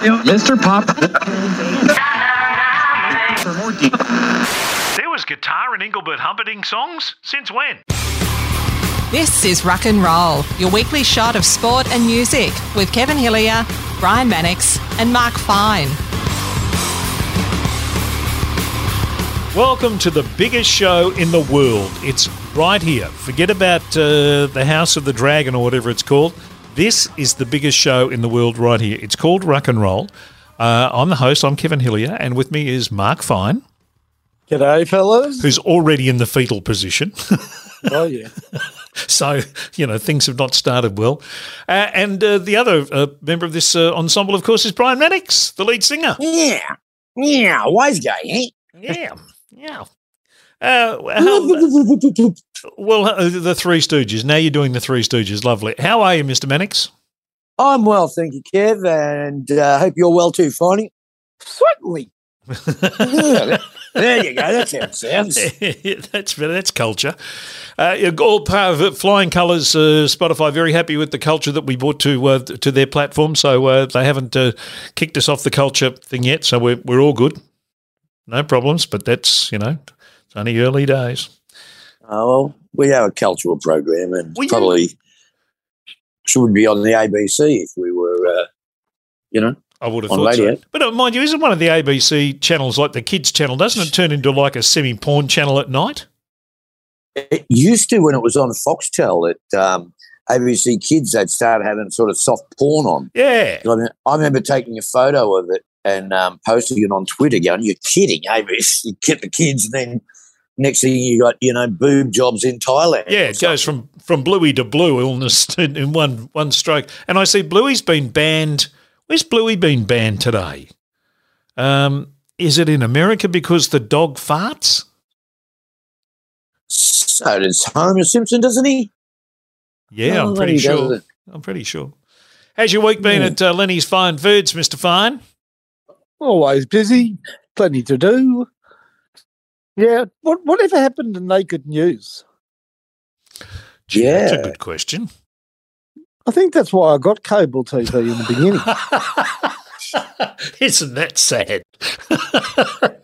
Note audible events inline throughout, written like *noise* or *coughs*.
Mr. Pop. For more details. There was guitar in Engelbert Humperdinck songs? Since when? This is Rock and Roll, your weekly shot of sport and music with Kevin Hillier, Brian Mannix, and Mark Fine. Welcome to the biggest show in the world. It's right here. Forget about uh, the House of the Dragon or whatever it's called. This is the biggest show in the world right here. It's called Rock and Roll. Uh, I'm the host. I'm Kevin Hillier, and with me is Mark Fine, G'day, fellas. who's already in the fetal position. *laughs* Oh, yeah. so you know things have not started well. Uh, and uh, the other uh, member of this uh, ensemble, of course, is Brian Mannix, the lead singer. Yeah. Yeah. Wise guy, eh? Yeah, yeah. Uh, *laughs* well, uh, the Three Stooges. Now you're doing the Three Stooges. Lovely. How are you, Mr. Mannix? I'm well, thank you, Kev, and uh, hope you're well too, Finey. Certainly. Yeah, *laughs* there you go. *laughs* That's how it sounds. that's that's culture. Uh, yeah, all part of Flying Colours, uh, Spotify, very happy with the culture that we brought to uh, to their platform. So uh, they haven't uh, kicked us off the culture thing yet. So we're we're all good, no problems. But that's you know, it's only early days. Oh, well, we have a cultural program and Well, you- probably should be on the ABC if we were, uh, you know. I would have On thought radio. so. But uh, mind you, isn't one of the ABC channels like the kids channel? Doesn't it turn into like a semi porn channel at night? It used to when it was on Foxtel at um, ABC Kids, they'd start having sort of soft porn on. Yeah. I, mean, I remember taking a photo of it and um, posting it on Twitter, going, "You're kidding, ABC? You get the kids, and then next thing you got, you know, boob jobs in Thailand." Yeah, it goes from, from bluey to blue illness *laughs* in, in one one stroke. And I see Bluey's been banned. Where's Bluey been banned today? Um, is it in America because the dog farts? So does Homer Simpson, doesn't he? Yeah, I'm Oh, pretty sure. it. I'm pretty sure. How's your week been Yeah. at uh, Lenny's Fine Foods, Mister Fine? Always busy, plenty to do. Yeah. What whatever happened to naked news? Gee, that's a good question. I think that's why I got cable TV in the beginning. *laughs* Isn't that sad? *laughs*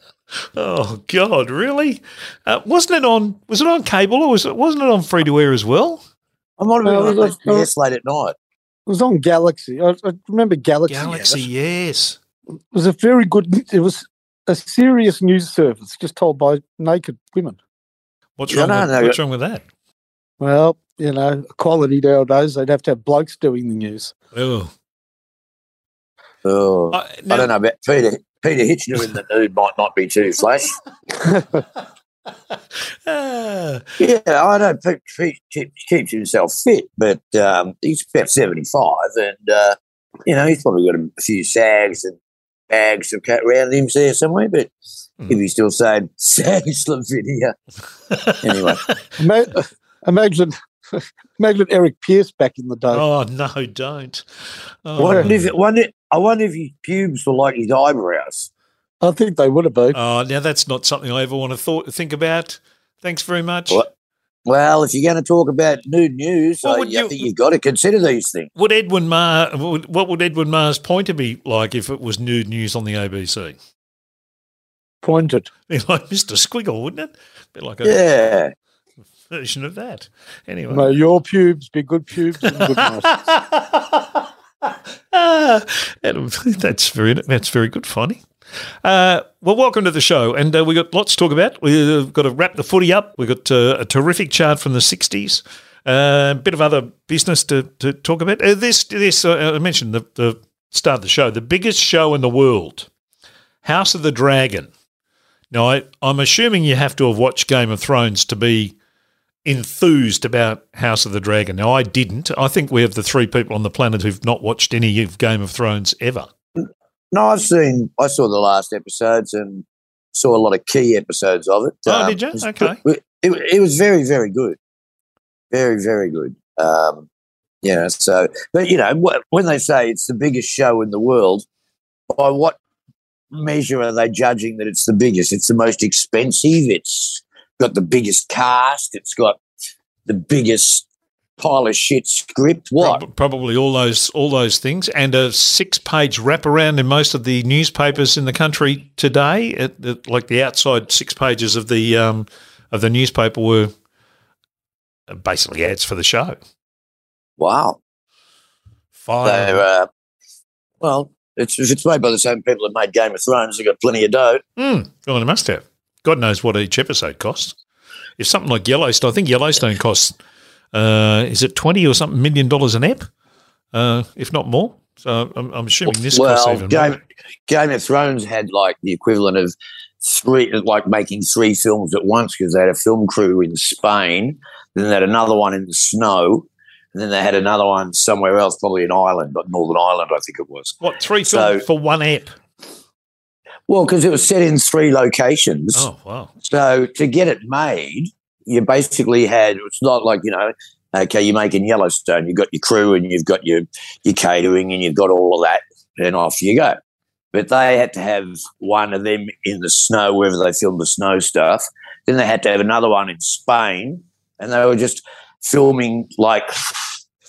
oh God, really? Uh, wasn't it on? Was it on cable or was it? Wasn't it on free to air as well? I might have No, been it on was- it was- late at night. It was on Galaxy. I, I remember Galaxy. Galaxy, yes. It was a very good. It was a serious news service just told by naked women. What's wrong? no, with, no, what's wrong with that? Well, you know, equality nowadays, they'd have to have blokes doing the news. Oh, Oh, I, I don't know about Peter. Peter Hitchener in the nude might not be too *laughs* flash. Ah, Yeah, I know Pete, Pete keep- keeps himself fit, but um, he's about 75 and, uh, you know, he's probably got a few sags and bags of cat around him there somewhere, but Hmm. if he's still saying sags Lavinia. Anyway, imagine, *laughs* imagine Eric Pearce back in the day. oh no, don't. Oh, wonder if, wonder, I wonder if his pubes were like his eyebrows. I think they would have been. oh, now that's not something I ever want to thought think about. Thanks very much. What? Well, if you're going to talk about nude news, I, would I you- think you've got to consider these things. Would Edwin Maher? What would Edwin Maher's pointer be like if it was nude news on the ABC? Pointed. *laughs* Be like Mr. Squiggle, wouldn't it? Be like a Yeah. version of that. Anyway. May your pubes be good pubes and good nice. *laughs* Ah, *laughs* that's very that's very good, funny. Uh, well, welcome to the show, and uh, we got lots to talk about. We've got to wrap the footy up. We've got uh, a terrific chart from the '60s, uh, a bit of other business to, to talk about. Uh, this this uh, I mentioned the, the start of the show, the biggest show in the world, House of the Dragon. Now, I, I'm assuming you have to have watched Game of Thrones to be enthused about House of the Dragon. Now, I didn't. I think we have the three people on the planet who've not watched any of Game of Thrones ever. No, I've seen, I saw the last episodes and saw a lot of key episodes of it. Oh, did you? it was- Okay. It, it, it was very, very good. Very, very good. Um, yeah, so, but you know, when they say it's the biggest show in the world, by what measure are they judging that it's the biggest? It's the most expensive. It's got the biggest cast. It's got the biggest pile of shit script. What? Probably all those all those things, and a six-page wraparound in most of the newspapers in the country today. It, it- like the outside six pages of the um, of the newspaper were basically ads for the show. Wow. Fine. So, uh, well, it's, if it's made by the same people that made Game of Thrones, they've got plenty of dough. Mm, well, they must have. God knows what each episode costs. If something like Yellowstone, I think Yellowstone costs, uh, is it 20 or something million dollars an app, Uh, if not more. So I'm, I'm assuming this costs well, even Game, more. Game of Thrones had like the equivalent of three, like making three films at once because they had a film crew in Spain, then they had another one in the snow, and then they had another one somewhere else, probably in Ireland, but Northern Ireland, I think it was. What, three So- films for one app? Well, because it was set in three locations. Oh, wow. So to get it made, you basically had it's not like, you know, okay, you're making Yellowstone, you've got your crew and you've got your your catering and you've got all of that, and off you go. But they had to have one of them in the snow, wherever they filmed the snow stuff. Then they had to have another one in Spain, and they were just filming like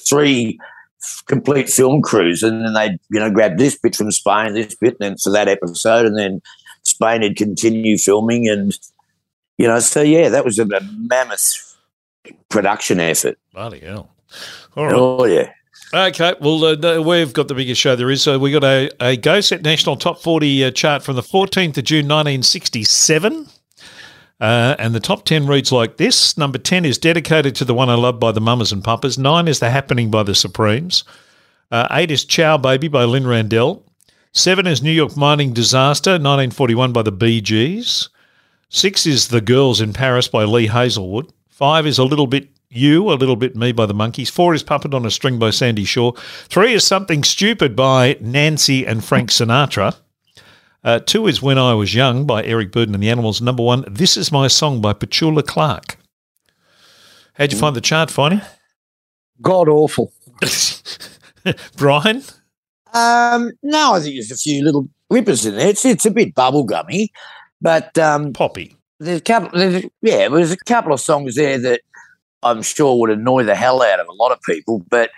three complete film crews, and then they'd you know, grab this bit from Spain, this bit, and then for that episode, and then Spain had continued filming, and you know, so yeah, that was a, a mammoth production effort. Bloody hell. All right. Oh yeah, Okay, well, uh, we've got the biggest show there is. So we got a, a Go Set National Top 40 uh, chart from the 14th of June 1967. Uh, and the top 10 reads like this. Number 10 is Dedicated to the One I Love by the Mamas and Papas. 9 is The Happening by the Supremes. Uh, 8 is Ciao Baby by Lynne Randell. 7 is New York Mining Disaster, 1941 by the Bee Gees. 6 is The Girls in Paris by Lee Hazlewood. 5 is A Little Bit You, A Little Bit Me by the Monkees. 4 is Puppet on a String by Sandie Shaw. 3 is Something Stupid by Nancy and Frank Sinatra. Uh, 2 is When I Was Young by Eric Burdon and the Animals. Number 1, This Is My Song by Petula Clark. How'd you find the chart, Finey? God awful. *laughs* Brian? um, no, I think there's a few little whippers in there. It's it's a bit bubblegummy, but um, Poppy. there's a couple. There's, yeah, there's a couple of songs there that I'm sure would annoy the hell out of a lot of people, but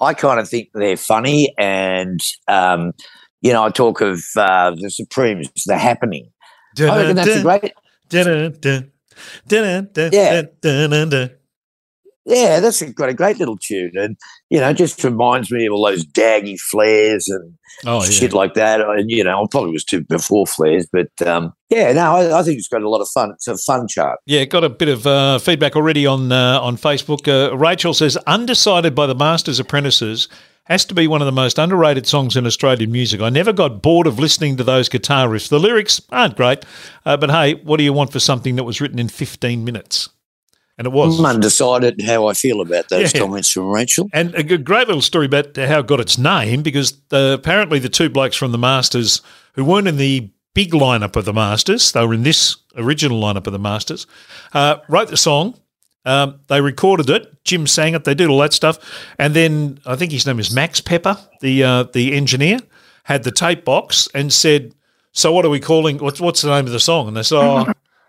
I kind of think they're funny. And um, you know, I talk of uh, the Supremes, the happening. I reckon that's a great. Yeah. Yeah, that's a, got a great little tune, and you know, just reminds me of all those daggy flares and Oh, yeah. shit like that. And you know, I probably was too before flares, but um, yeah, no, I, I think it's got a lot of fun. It's a fun chart. Yeah, got a bit of uh, feedback already on uh, on Facebook. Uh, Rachel says, "Undecided by the Masters Apprentices has to be one of the most underrated songs in Australian music. I never got bored of listening to those guitar riffs. The lyrics aren't great, uh, but hey, what do you want for something that was written in 15 minutes?" And it was. I'm undecided how I feel about those Yeah. comments from Rachel. And a great little story about how it got its name because uh, apparently the two blokes from the Masters who weren't in the big lineup of the Masters, they were in this original lineup of the Masters, uh, wrote the song. Um, they recorded it. Jim sang it. They did all that stuff, and then I think his name is Max Pepper, the uh, the engineer, had the tape box and said, "So what are we calling? What's what's the name of the song?" And they said, "Oh,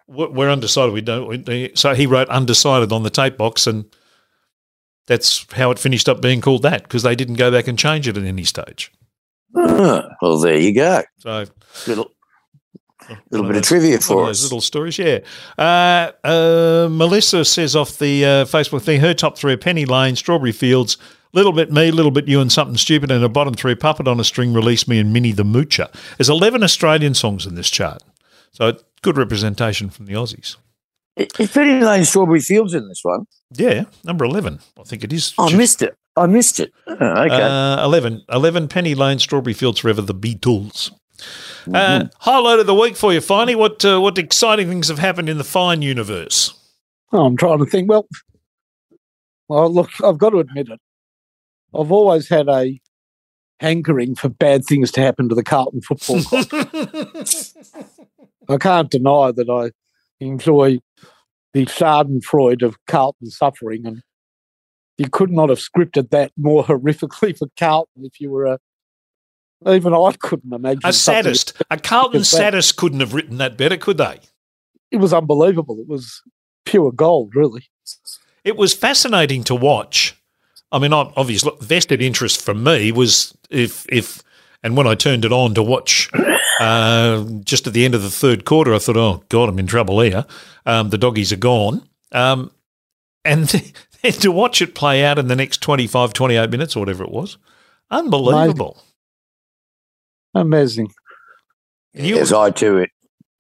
we're we're undecided. We don't." We, so he wrote "undecided" on the tape box, and that's how it finished up being called that because they didn't go back and change it at any stage. Ah, well, there you go. So Little, little bit of trivia for those us. little stories, yeah. Uh, uh, Melissa says off the uh, Facebook thing, her top three are Penny Lane, Strawberry Fields, Little Bit Me, Little Bit You, and Something Stupid, and her bottom three, Puppet on a String, Release Me, and Minnie the Moocher. There's 11 Australian songs in this chart. So good representation from the Aussies. Is Penny Lane Strawberry Fields in this one? Yeah, number 11. I think it is. I missed it. I missed it. Oh, okay. Uh, 11. 11 Penny Lane, Strawberry Fields Forever, the Beatles. Mm-hmm. Uh, highlight of the week for you, Finey. What uh, what exciting things have happened in the Fine universe? Oh, I'm trying to think. Well, well, look, I've got to admit it. I've always had a hankering for bad things to happen to the Carlton Football Club. *laughs* I can't deny that I enjoy the Schadenfreude of Carlton suffering, and you could not have scripted that more *laughs* horrifically for Carlton if you were a. Even I couldn't imagine A sadist. A Carlton *laughs* sadist couldn't have written that better, could they? It was unbelievable. It was pure gold, really. It was fascinating to watch I mean, obviously, vested interest for me was if if, and when I turned it on to watch, uh, just at the end of the third quarter, I thought, oh god, I'm in trouble here. Um, the doggies are gone, um, and *laughs* then to watch it play out in the next 25, 28 minutes or whatever it was, unbelievable. Amazing. You- yes, I too,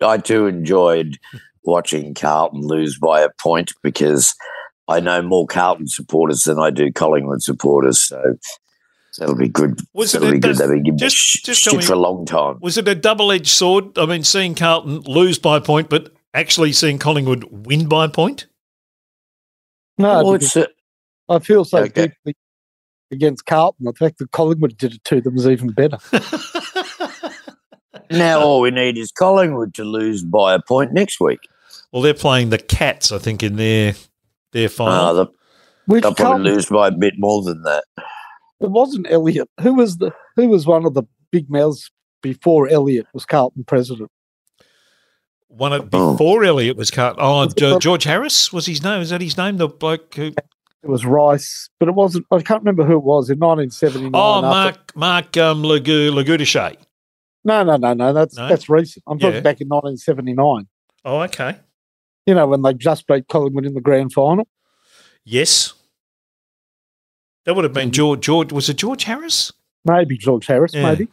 I too enjoyed watching Carlton lose by a point because I know more Carlton supporters than I do Collingwood supporters. So that'll be good. Was it that'll be a- good. That'll be good. just- Sh- just tell shit me- for a long time. Was it a double edged sword? I mean, seeing Carlton lose by a point, but actually seeing Collingwood win by a point? No, Well, it's, uh, I feel so Okay. deeply against Carlton. The fact that Collingwood did it to them is even better. *laughs* now all we need is Collingwood to lose by a point next week. Well, they're playing the Cats, I think, in their their Uh, final. they'll, Which they'll Carlton, probably lose by a bit more than that. It wasn't Elliot. Who was the who was one of the big mouths before Elliot was Carlton president? One of, Oh. before Elliot was cut. Oh, Was it Jo- George Harris was his name. Is that his name? The bloke who? It was Rice, but it wasn't. I can't remember who it was in 1979. Oh, after- Mark Mark um, Lagu- LoGiudice. No, no, no, no. That's No? that's recent. I'm talking Yeah. back in 1979. Oh, okay. You know when they just beat Collingwood in the grand final. Yes, that would have been George. George was it George Harris? Maybe George Harris, Yeah. maybe.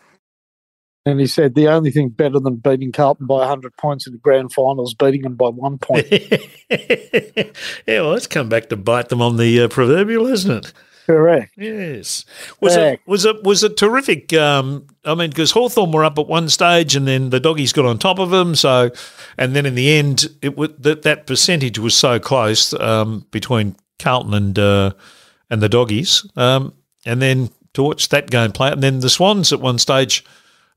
And he said the only thing better than beating Carlton by 100 points in the grand final is beating them by one point. *laughs* yeah, well, let's come back to bite them on the uh, proverbial, isn't it? Correct. Yes. Was Correct. it was it was it terrific? Um, I mean, because Hawthorn were up at one stage, and then the doggies got on top of them. So, and then in the end, it was that that percentage was so close um, between Carlton and uh, and the doggies. Um, and then to watch that game play, out. and then the Swans at one stage.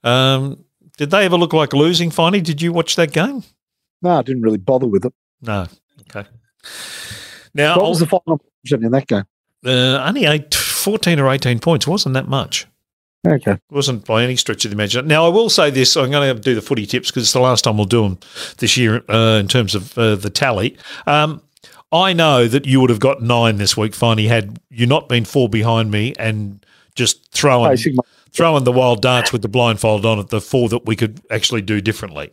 Um, did they ever look like losing? Finally, did you watch that game? No, I didn't really bother with it. No. Okay. Now, What was the final position in that game? uh, only eight, 14 or 18 points. wasn't that much. Okay. wasn't by any stretch of the imagination. Now, I will say this: I'm going to do the footy tips because it's the last time we'll do them this year uh, in terms of uh, the tally. Um, I know that you would have got nine this week. Finally, had you not been four behind me and just throwing Facing my, throwing the wild darts with the blindfold on at the four that we could actually do differently.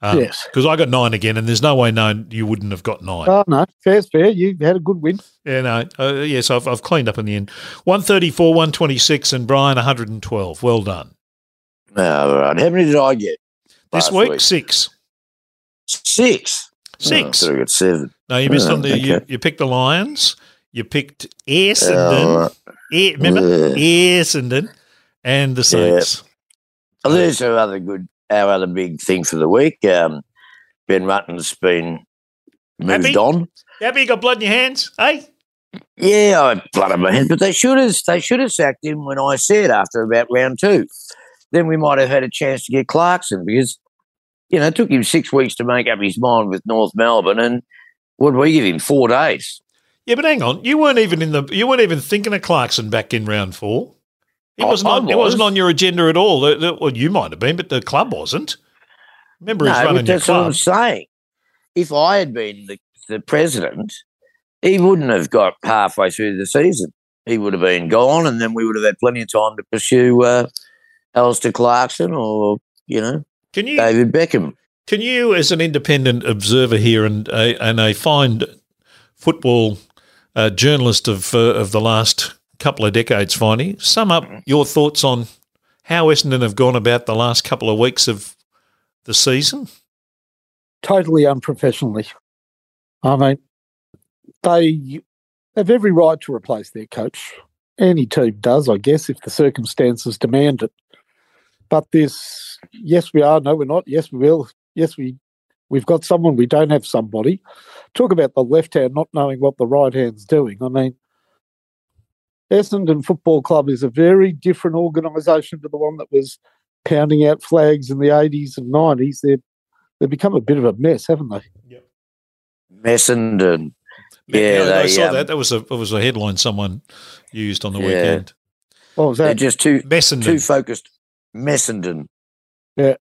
Um, Yes. because I got nine again, and there's no way known you wouldn't have got nine. oh, no. Fair's fair. You had a good win. Yeah, no. Uh, yes, I've, I've cleaned up in the end. 134, 126, and Brian 112. Well done. All right. How many did I get? This last week, six. Six. Six. Oh, I got seven. No, you missed Oh, on the. You, okay. you picked the Lions. You picked Essendon. Right. Eh, remember? Essendon and the Saints. Well, there's our other good, our other big thing for the week. Um, ben Rutten's been moved Happy? on. Happy you got blood in your hands, hey? Yeah, I blood on my hands, but they should have they should have sacked him when I said after about round two. Then we might have had a chance to get Clarkson because you know it took him six weeks to make up his mind with North Melbourne, and what did we give him? Four days. Yeah, but hang on. You weren't even in the. You weren't even thinking of Clarkson back in round four. He I- wasn't. I on, It wasn't on your agenda at all. The- the- well, you might have been, but the club wasn't. Remember, he's no, running your that's what I'm saying. If I had been the, the president, he wouldn't have got halfway through the season. He would have been gone, and then we would have had plenty of time to pursue uh, Alastair Clarkson or you know Can you David Beckham. Can you, as an independent observer here and a, and a fine football uh, journalist of uh, of the last couple of decades, Finey, sum up your thoughts on how Essendon have gone about the last couple of weeks of the season? Totally unprofessionally. I mean, they have every right to replace their coach. Any team does, I guess, if the circumstances demand it. But this, yes, we are. No, we're not. Yes, we will. Yes, we we've got someone. We don't have somebody. Talk about the left hand not knowing what the right hand's doing. I mean, Essendon Football Club is a very different organisation to the one that was pounding out flags in the eighties and nineties. They're they've become a bit of a mess, haven't they? Messendon. Yeah, I they, saw um, that. That was a that was a headline someone used on the Yeah. weekend. What was that? They're that? just too too Messendon. focused. Messendon. Yeah.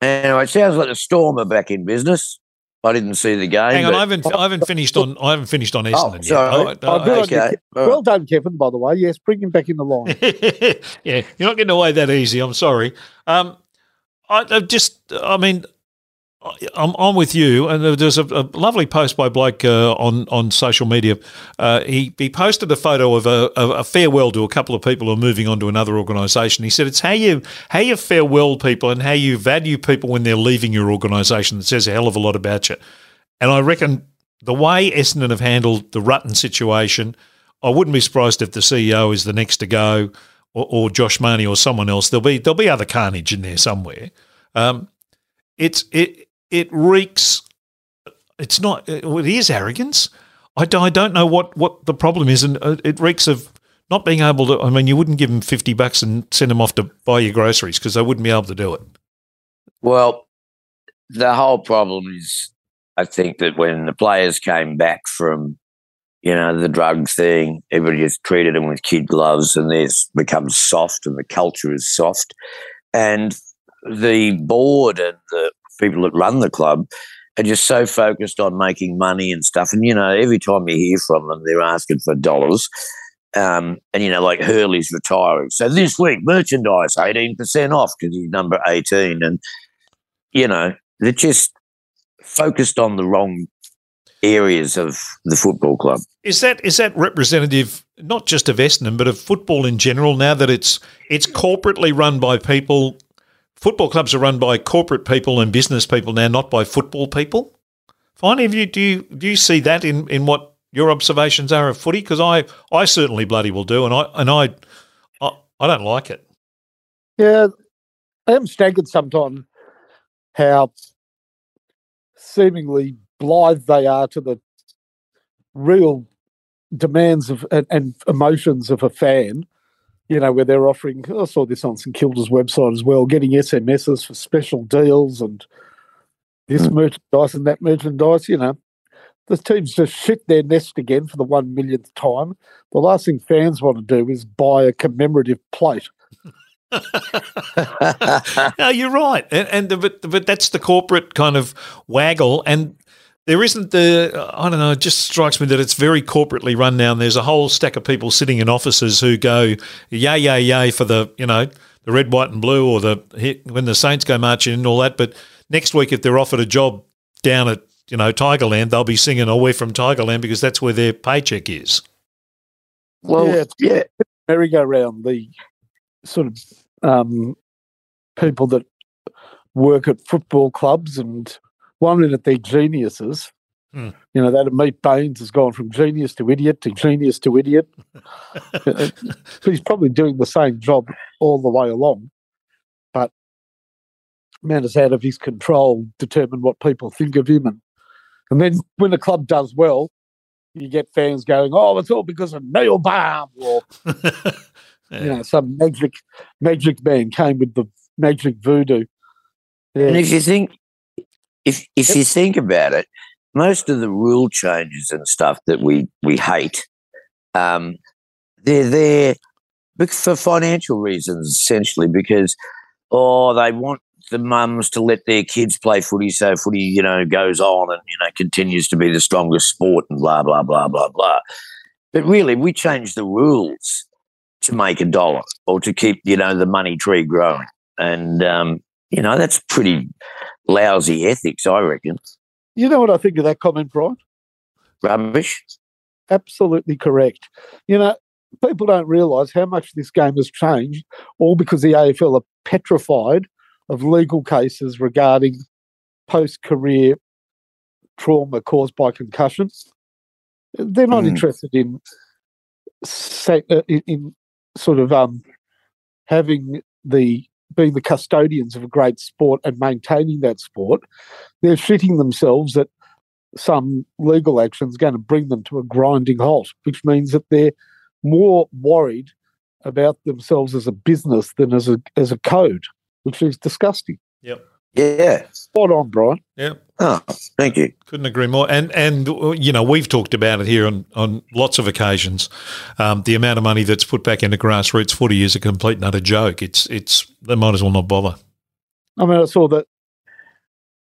Anyway, it sounds like the Storm are back in business. I didn't see the game. Hang on, but- I haven't I haven't finished on I haven't finished on Essendon yet. sorry. Oh, Oh, good okay. you. all right. Well done, Kevin, by the way. Yes, bring him back in the line. *laughs* yeah, you're not getting away that easy. I'm sorry. Um, I, I just, I mean, I- I'm, I'm with you. And there's a, a lovely post by Blake uh, on on social media. Uh, he he posted a photo of a, a farewell to a couple of people who are moving on to another organisation. He said it's how you how you farewell people and how you value people when they're leaving your organisation that says a hell of a lot about you. And I reckon the way Essendon have handled the Rutten situation, I wouldn't be surprised if the CEO is the next to go, or, or Josh Mahoney or someone else. There'll be there'll be other carnage in there somewhere. Um, it's it it reeks. It's not. It is arrogance. I don't know what, what the problem is, and uh, it reeks of not being able to. I mean, you wouldn't give them fifty bucks and send them off to buy your groceries because they wouldn't be able to do it. Well, the whole problem is, I think that when the players came back from, you know, the drug thing, everybody just treated them with kid gloves, and this becomes soft, and the culture is soft, and the board and the people that run the club are just so focused on making money and stuff. And you know, every time you hear from them, they're asking for dollars. Um, and you know, like Hurley's retiring. So this week, merchandise eighteen percent off because he's number eighteen, and you know, they're just focused on the wrong areas of the football club. Is that is that representative not just of Essendon but of football in general? Now that it's it's corporately run by people, football clubs are run by corporate people and business people now, not by football people. Have you do you do you see that in, in what your observations are of footy? Because I I certainly bloody will do, and I and I I, I don't like it. Yeah, I am staggered sometimes how seemingly blithe they are to the real demands of and, and emotions of a fan. You know, where they're offering, oh, I saw this on St Kilda's website as well, getting SMSs for special deals and this hmm. merchandise and that merchandise. You know, the teams just shit their nest again for the one millionth time. The last thing fans want to do is buy a commemorative plate. *laughs* no, you're right, and, and but but that's the corporate kind of waggle, and there isn't the I don't know. It just strikes me that it's very corporately run now, and there's a whole stack of people sitting in offices who go yay yay yay for the you know the red, white, and blue, or the when the Saints go marching and all that. But next week, if they're offered a job down at you know Tigerland, they'll be singing "Away from Tigerland" because that's where their paycheck is. Well, Yeah, yeah, merry-go-round, the sort of um, people that work at football clubs and one minute they're geniuses. Hmm. You know, that Meat Baines has gone from genius to idiot to genius to idiot. *laughs* He's probably doing the same job all the way along, but man is out of his control, determine what people think of him. And, and then when the club does well, you get fans going, oh, it's all because of Neil Balme or *laughs* you know, some magic magic man came with the magic voodoo. And if you think, if if you think about it, most of the rule changes and stuff that we we hate, um, they're there for financial reasons essentially because, oh, they want the mums to let their kids play footy so footy, you know, goes on and you know continues to be the strongest sport and blah blah blah blah blah. But really, we change the rules to make a dollar or to keep you know the money tree growing, and um, you know that's pretty lousy ethics, I reckon. you know what I think of that comment, Brian? Rubbish. Absolutely correct. You know, people don't realise how much this game has changed, all because the AFL are petrified of legal cases regarding post-career trauma caused by concussions. They're not Mm. interested in, uh, in, in sort of um, having the being the custodians of a great sport and maintaining that sport. They're shitting themselves that some legal action is going to bring them to a grinding halt, which means that they're more worried about themselves as a business than as a as a code, which is disgusting. Yep. Yeah. Spot on, Brian. Yeah. Oh, thank you. Couldn't agree more. And and you know we've talked about it here on, on lots of occasions. Um, the amount of money that's put back into grassroots footy is a complete and utter joke. It's it's they might as well not bother. I mean, I saw that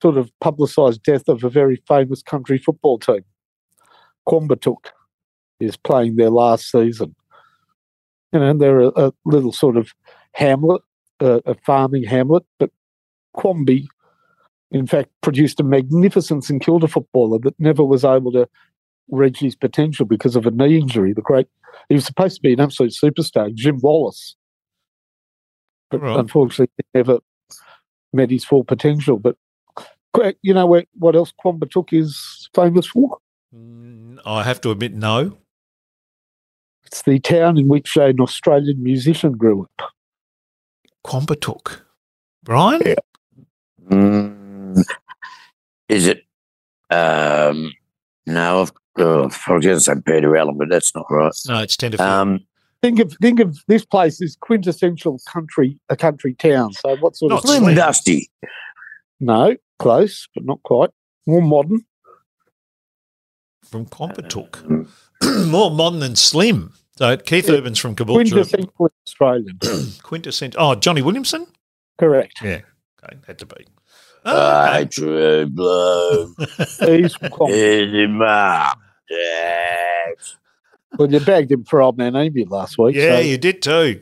sort of publicised death of a very famous country football team. Quambatook is playing their last season. You know, they're a, a little sort of hamlet, uh, a farming hamlet, but Quamby, in fact, produced a magnificent St Kilda footballer that never was able to reach his potential because of a knee injury. The great, he was supposed to be an absolute superstar, Jim Wallace, but Right. unfortunately, he never met his full potential. But qu- you know where, what else Quambatook is famous for? Mm, I have to admit, no. It's the town in which an Australian musician grew up. Quambatook. Brian? Yeah. Mm, is it? Um, no, I've, oh, I was going to say Peter Allen, but that's not right. No, it's Tenterfield. Um, Think of think of this place as quintessential country a country town. So what sort Not of Slim Slim. Dusty. no close, but not quite. More modern. from Quambatook. Um, *clears throat* More modern than Slim. So Keith Yeah. Urban's from Caboolture. Quintessential Australian. *clears throat* Quintessential. Oh, Johnny Williamson? Correct. Yeah. Okay, had to be. Oh, I okay. true blue He's from Quambatook. in the mouth. Yes. Well, you bagged him for old man Emu last week. Yeah, so you did too.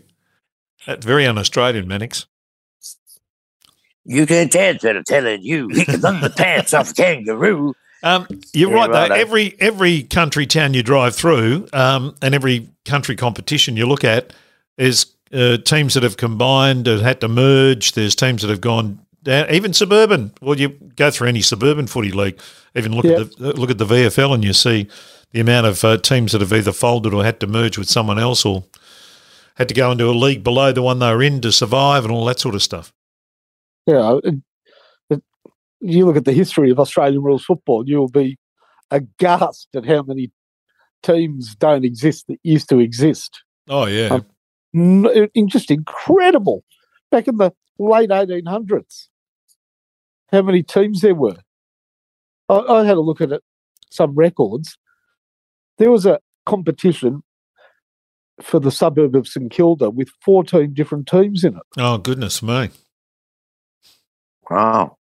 That's very un-Australian, Mannix. You can't dance that I'm telling you. He can run the pants off a kangaroo. Um, you're Yeah, right though. righto. Every every country town you drive through, um, and every country competition you look at, is uh, teams that have combined, that had to merge. There's teams that have gone down. Even suburban. Well, you go through any suburban footy league. Even look Yep. at the look at the VFL, and you see the amount of uh, teams that have either folded or had to merge with someone else, or had to go into a league below the one they were in to survive, and all that sort of stuff. yeah, it, it, you look at the history of Australian rules football, you will be aghast at how many teams don't exist that used to exist. Oh yeah, Um, N- it- it- just incredible. Back in the late 1800s, how many teams there were. I, I had a look at it, some records. There was a competition for the suburb of St Kilda with 14 different teams in it. oh goodness me. Wow.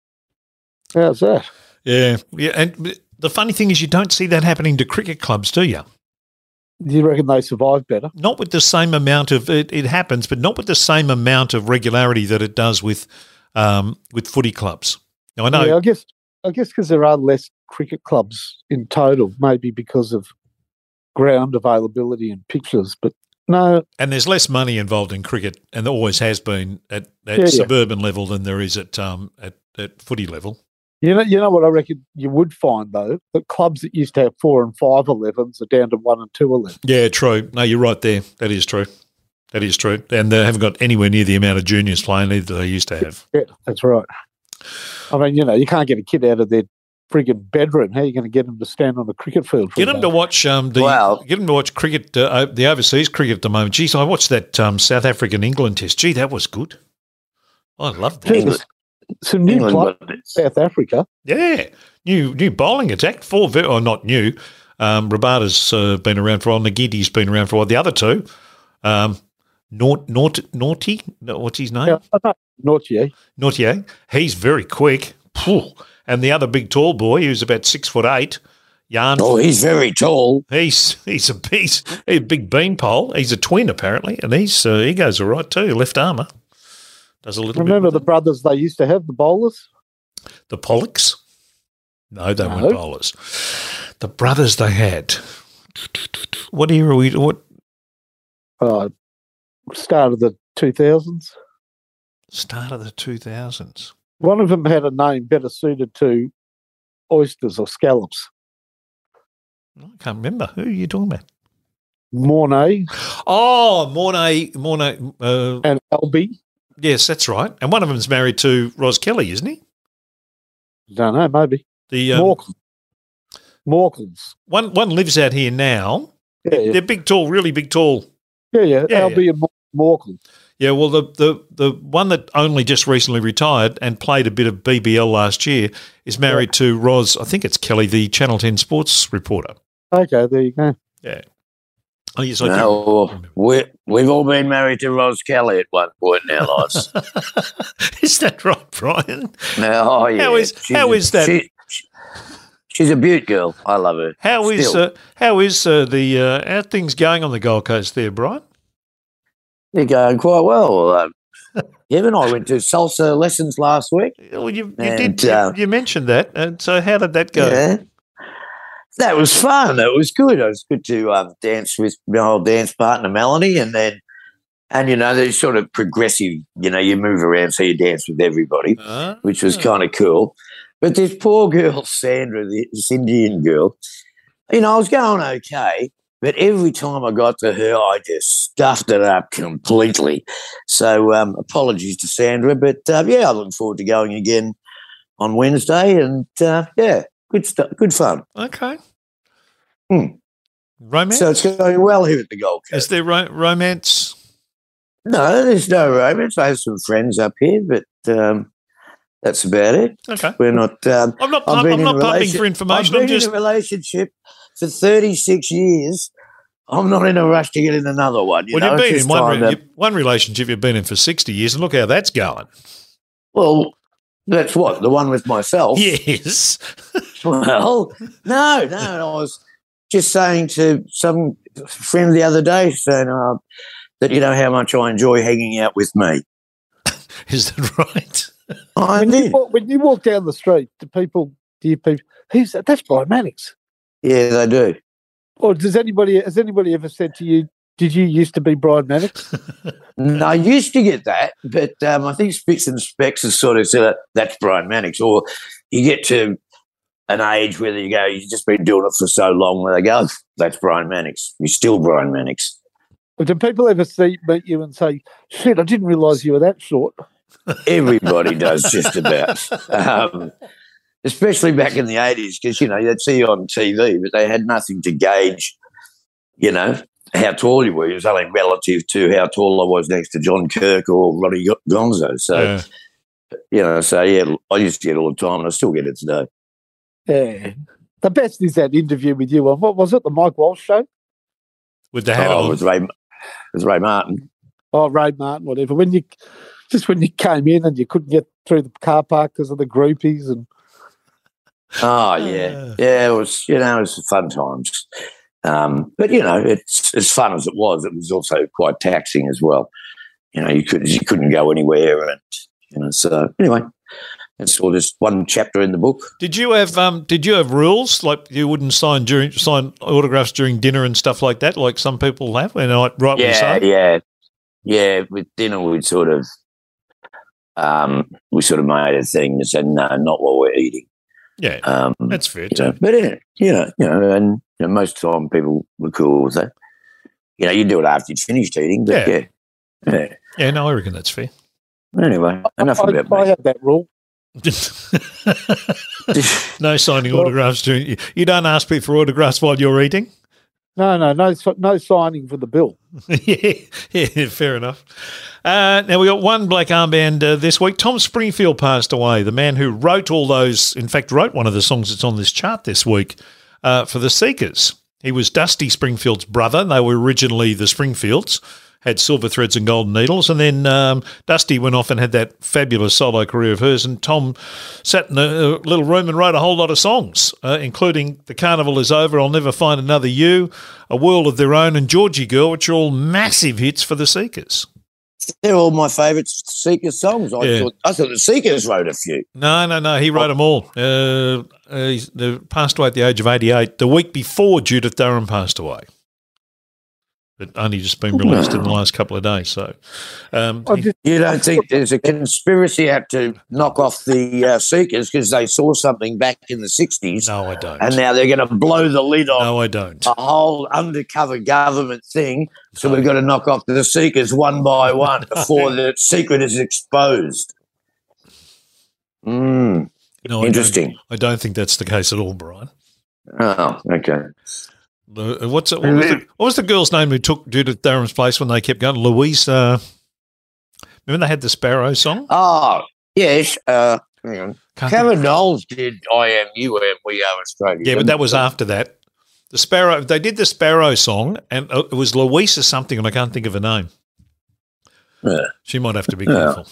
How's that? Yeah, yeah, and uh, the funny thing is, you don't see that happening to cricket clubs, do you? Do you reckon they survive better? Not with the same amount of it, it happens, but not with the same amount of regularity that it does with um, with footy clubs. Now I know, Yeah, I guess I guess because there are less cricket clubs in total, maybe because of ground availability and pitches. But no, and there's less money involved in cricket, and there always has been at, at Yeah, yeah. suburban level than there is at um, at, at footy level. You know, you know what I reckon you would find though that clubs that used to have four and five 11s are down to one and two 11s. Yeah, true. No, you're right there. That is true. That is true. And they haven't got anywhere near the amount of juniors playing either they used to have. Yeah, that's right. I mean, you know, you can't get a kid out of their frigging bedroom. How are you going to get them to stand on the cricket field? For Get them to watch um, the Well- get them to watch cricket, uh, the overseas cricket at the moment. Geez, I watched that um, South African England test. Gee, that was good. I loved that. Gee, there's some new England, players in South Africa. Yeah, new new bowling attack. Four, ve- or not new. Um, Rabada's uh, been around for a while. Ngidi's been around for a while. The other two, um, Naut, Naut, Naughty, what's his name? Yeah, I know, Nortje. Nortje. He's very quick. Phew. And the other big tall boy, who's about six foot eight, Jan. oh, he's very tall. He's he's a he's, he's a big beanpole. He's a twin apparently, and he's uh, he goes all right too. Left armour does a little Remember the brothers they used to have, the bowlers? the Pollocks? No, they No. weren't bowlers. The brothers they had. What era? Are we what Uh, start of the 2000s. start of the two thousands? One of them had a name better suited to oysters or scallops. I can't remember. Who are you talking about? Mornay Oh, Mornay. Mornay. Uh, and Albie. Yes, that's right. And one of them's married to Roz Kelly, isn't he? Don't know, maybe. The um, Morkel. Morkels. one one lives out here now. Yeah, yeah, They're big, tall, really big, tall. yeah. yeah. yeah, Albie and Mor- Morkel. Yeah, well, the, the the one that only just recently retired and played a bit of BBL last year is married to Roz. I think it's Kelly, the Channel Ten sports reporter. Okay, there you go. Yeah. Oh, yes, I do. No, we we've all been married to Roz Kelly at one point in our lives. *laughs* Is that right, Brian? no, oh, yeah. How is- She's how a- is that? she- she- she's a beaut girl. I love her. How is uh, how is uh, the uh, how things going on the Gold Coast there, Brian? They're going quite well. Um, Ev and I went to salsa lessons last week. Well, you, you And, did you, uh, you mentioned that, and so how did that go? Yeah. That was fun. It was good. It was good to um, dance with my old dance partner Melanie, and then, and you know, there's sort of progressive. You know, you move around, so you dance with everybody, Uh, which was kind of cool. But this poor girl, *laughs* Sandra, this Indian girl, you know, I was going okay, but every time I got to her, I just stuffed it up completely. So, um, apologies to Sandra, but uh, yeah, I look forward to going again on Wednesday, and uh, yeah, good stuff, good fun. okay. Hmm. Romance? So it's going well here at the Gold Coast. Is there ro- romance? No, there's no romance. I have some friends up here, but um, that's about it. Okay. We're not. Um, I'm not. I've I'm, been I'm not pumping for information. I've I'm been just. in a relationship for 36 years. I'm not in a rush to get in another one. You well, know, you've been in one re- to- one relationship. You've been in for sixty years, and look how that's going. well, that's what the one with myself. Yes. *laughs* Well, no, no. I was just saying to some friend the other day, saying uh, that you know how much I enjoy hanging out with me. *laughs* Is that right? I When you, walk, when you walk down the street, do people, do you people, who's that? That's Brian Mannix. Yeah, they do. Or does anybody, has anybody ever said to you, did you used to be Brian Mannix? *laughs* No, I used to get that, but um, I think Spicks and Specks has sort of said that's Brian Mannix. Or you get to an age where you go, you've just been doing it for so long, where they go, that's Brian Mannix. You're still Brian Mannix. Or do people ever see meet you and say, shit, I didn't realise you were that short? *laughs* Everybody does just about. Um, especially back in the 80s, because, you know, they'd see you on TV, but they had nothing to gauge, you know, how tall you were. It was only relative to how tall I was next to John Kirk or Ronnie Gonzo. So, Yeah. you know, so yeah, I used to get it all the time and I still get it today. Yeah. The best is that interview with you on, what was it, the Mike Walsh show? With the hat Oh, on. with Ray, with Ray Martin. Oh, Ray Martin, whatever. When you, just when you came in and you couldn't get through the car park because of the groupies and Oh yeah, yeah. It was you know it was fun times, um, but you know it's as fun as it was. It was also quite taxing as well. You know you could you couldn't go anywhere, and you know so anyway, that's all just one chapter in the book. Did you have um? Did you have rules like you wouldn't sign during sign autographs during dinner and stuff like that, like some people have? And I rightly Yeah, so. yeah, yeah. With dinner, we sort of um, we sort of made a thing that said no, not while we're eating. Yeah, Um, that's fair you know, but yeah, you know, you know, and you know, most of the time people were cool with that. You know, you do it after you'd finished eating, but Yeah. yeah, yeah. Yeah, no, I reckon that's fair. Anyway, enough I, about I me. had that rule. *laughs* no signing Well- autographs during. You, you don't ask people for autographs while you're eating. No, no, no, no signing for the bill. *laughs* yeah, yeah, fair enough. Uh, now we got one black armband uh, this week. Tom Springfield passed away. The man who wrote all those, in fact, wrote one of the songs that's on this chart this week uh, for the Seekers. He was Dusty Springfield's brother. They were originally the Springfields, had silver threads and golden needles, and then um, Dusty went off and had that fabulous solo career of hers. And Tom sat in a, little room and wrote a whole lot of songs, uh, including "The Carnival Is Over," "I'll Never Find Another You," "A World of Their Own," and "Georgie Girl," which are all massive hits for the Seekers. They're all my favourite Seekers songs. I Yeah. thought I thought the Seekers wrote a few. No, no, no. He wrote them all. Uh, uh, he's, they passed away at the age of 88, the week before Judith Durham passed away. But only just been released in the last couple of days. So, um, just, You don't think there's a conspiracy out to knock off the uh, Seekers because they saw something back in the '60s, no, I don't. and now they're going to blow the lid on no, I don't. a whole undercover government thing. So we've got to knock off the Seekers one by *laughs* one before the secret is exposed. Mm, No, I interesting. Don't, I don't think that's the case at all, Brian. Oh, okay. Uh, What's it, what, was the, what was the girl's name who took Judith Durham's place when they kept going? Louise. Uh, remember they had the Sparrow song? Oh, yes. Uh, hang on. Can't think- Kevin Knowles did I Am, You Am, We Are Australia. yeah, but that was after that. The Sparrow. They did the Sparrow song, and uh, it was Louisa something, and I can't think of her name. Yeah. She might have to be Yeah. careful.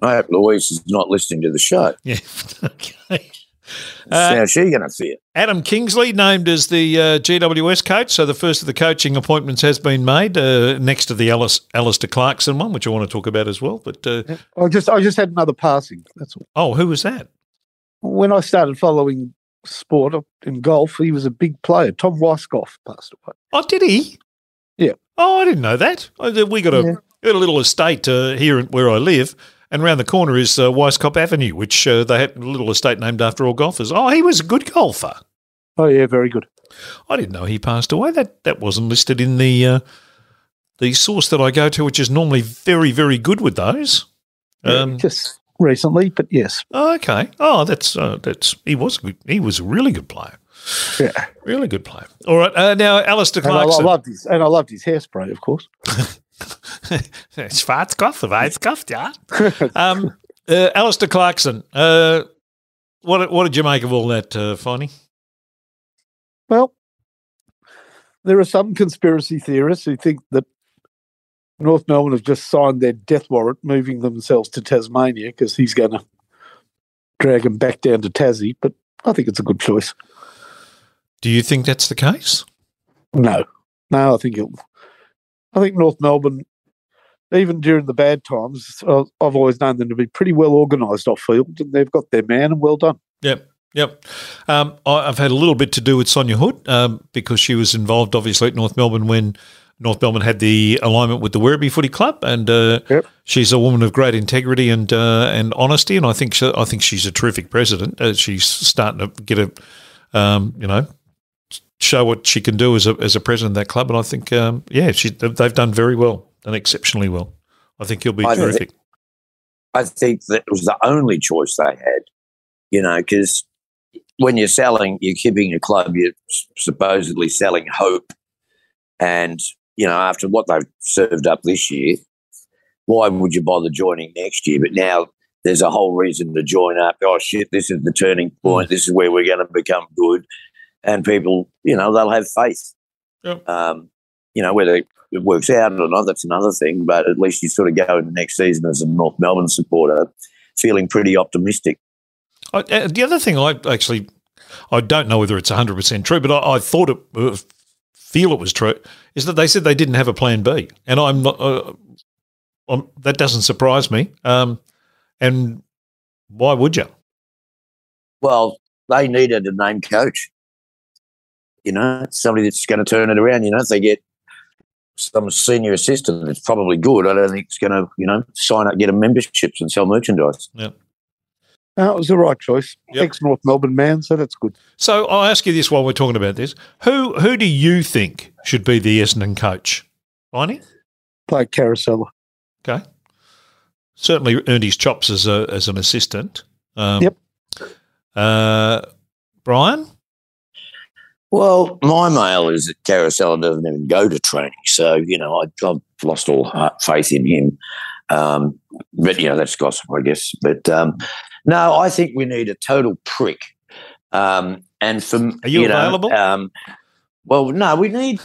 I hope Louise is not listening to the show. *laughs* Yeah. *laughs* okay. Uh, How's she going to feel? Adam Kingsley named as the uh, GWS coach. So the first of the coaching appointments has been made uh, next to the Alice, Alastair Clarkson one, which I want to talk about as well. But uh, I just I just had another passing. That's all. oh, who was that? When I started following sport in golf, he was a big player. Tom Weiskopf passed away. Oh, did he? Yeah. Oh, I didn't know that. Oh, We got a, Yeah. got a little estate uh, here where I live, and around the corner is uh, Weiskopf Avenue, which uh, they had a little estate named after all golfers. Oh, he was a good golfer. Oh yeah, very good. I didn't know he passed away. That that wasn't listed in the uh, the source that I go to, which is normally very very good with those. Um, just recently, but yes. oh, okay. Oh, that's uh, that's he was good. He was a really good player. Yeah. Really good player. All right. Uh, now, Alastair And I, I loved his and I loved his hairspray, of course. *laughs* *laughs* Schwarzkopf, Weißkopf, yeah. um, uh, Alastair Clarkson. Uh, what what did you make of all that, uh, Finey? Well, there are some conspiracy theorists who think that North Melbourne have just signed their death warrant, moving themselves to Tasmania because he's going to drag them back down to Tassie. But I think it's a good choice. Do you think that's the case? No, no, I think it'll. I think North Melbourne, even during the bad times, uh, I've always known them to be pretty well organised off field, and they've got their man, and well done. Yep. Yep. Um, I've had a little bit to do with Sonia Hood um, because she was involved, obviously, at North Melbourne when North Melbourne had the alignment with the Werribee Footy Club, and uh, Yep. she's a woman of great integrity and uh, and honesty, and I think she, I think she's a terrific president. Uh, she's starting to get a, um, you know, show what she can do as a as a president of that club, and I think, um, yeah, she they've done very well, done exceptionally well. I think he'll be I think- terrific. I think that was the only choice they had, you know, because when you're selling, you're keeping a club, you're supposedly selling hope. And, you know, after what they've served up this year, why would you bother joining next year? But now there's a whole reason to join up. Oh, shit, this is the turning point. This is where we're going to become good. And people, you know, they'll have faith. Yep. Um, you know, whether it works out or not, that's another thing. But at least you sort of go into next season as a North Melbourne supporter feeling pretty optimistic. I, uh, the other thing I actually, I don't know whether it's 100% true, but I, I thought it, uh, feel it was true, is that they said they didn't have a plan B. And I'm not, uh, um, that doesn't surprise me. Um, and why would you? Well, they needed a named coach. You know, somebody that's going to turn it around. You know, if they get some senior assistant that's probably good, I don't think it's going to, you know, sign up, get a memberships and sell merchandise. No, it was the right choice. Yep. Ex North Melbourne man, so that's good. So I'll ask you this while we're talking about this. Who who do you think should be the Essendon coach? Viney? Blake Caracella. Okay. Certainly earned his chops as a as an assistant. Um, Yep. Uh, Brian? Well, my mail is that Caracella doesn't even go to training. So, you know, I, I've lost all heart, faith in him. Um, but, you know, that's gossip, I guess. But um, no, I think we need a total prick. Um, and for Are you know, available? um, well, no, we need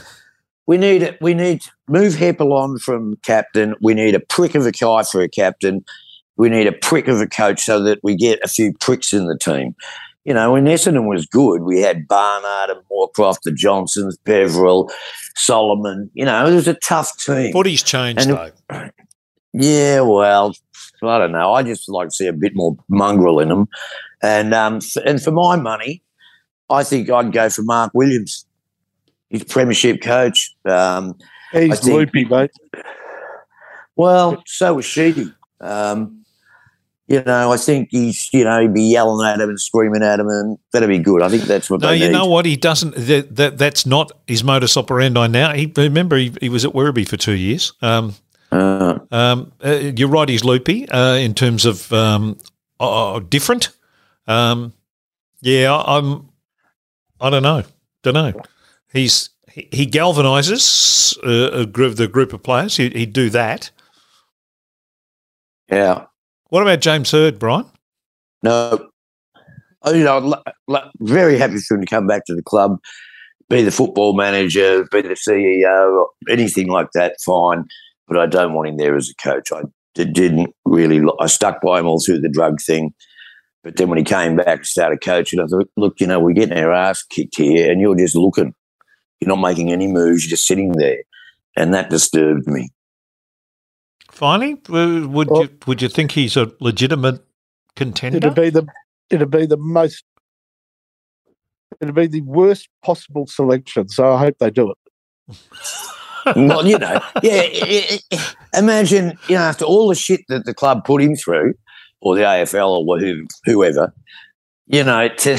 we need we need to move Heppell on from captain. We need a prick of a guy for a captain. We need a prick of a coach so that we get a few pricks in the team. You know, when Essendon was good, we had Barnard and Moorcroft, the Johnsons, Beverell, Solomon. You know, it was a tough team. Footy's changed, And- though. Yeah, well, I don't know. I just like to see a bit more mongrel in them. And um, f- and for my money, I think I'd go for Mark Williams. He's premiership coach. Um, He's think- loopy, mate. well, so was Sheedy. Um, you know, I think he's, you know, he'd be yelling at him and screaming at him, and that'd be good. I think that's what No, you need. know what? He doesn't. That, that that's not his modus operandi now. He remember he, he was at Werribee for two years. Um, Uh, um, uh, you're right. He's loopy uh, in terms of um, uh, different. Um, yeah, I- I'm. I don't know. Don't know. He's he, he galvanizes uh, a group, the group of players. He'd do that. yeah. What about James Hird, Brian? No. You know, very happy for him to come back to the club. be the football manager, be the CEO, anything like that, fine. But I don't want him there as a coach. I didn't really. I stuck by him all through the drug thing. But then when he came back and started coaching, I thought, look, you know, we're getting our ass kicked here, and you're just looking. You're not making any moves. You're just sitting there, and that disturbed me. Finally, would Well- you would you think he's a legitimate contender? It'd be the it'd be the most it'd be the worst possible selection. So I hope they do it. *laughs* well, you know, yeah. i- i- imagine, you know, after all the shit that the club put him through, or the AFL or who, whoever, you know, to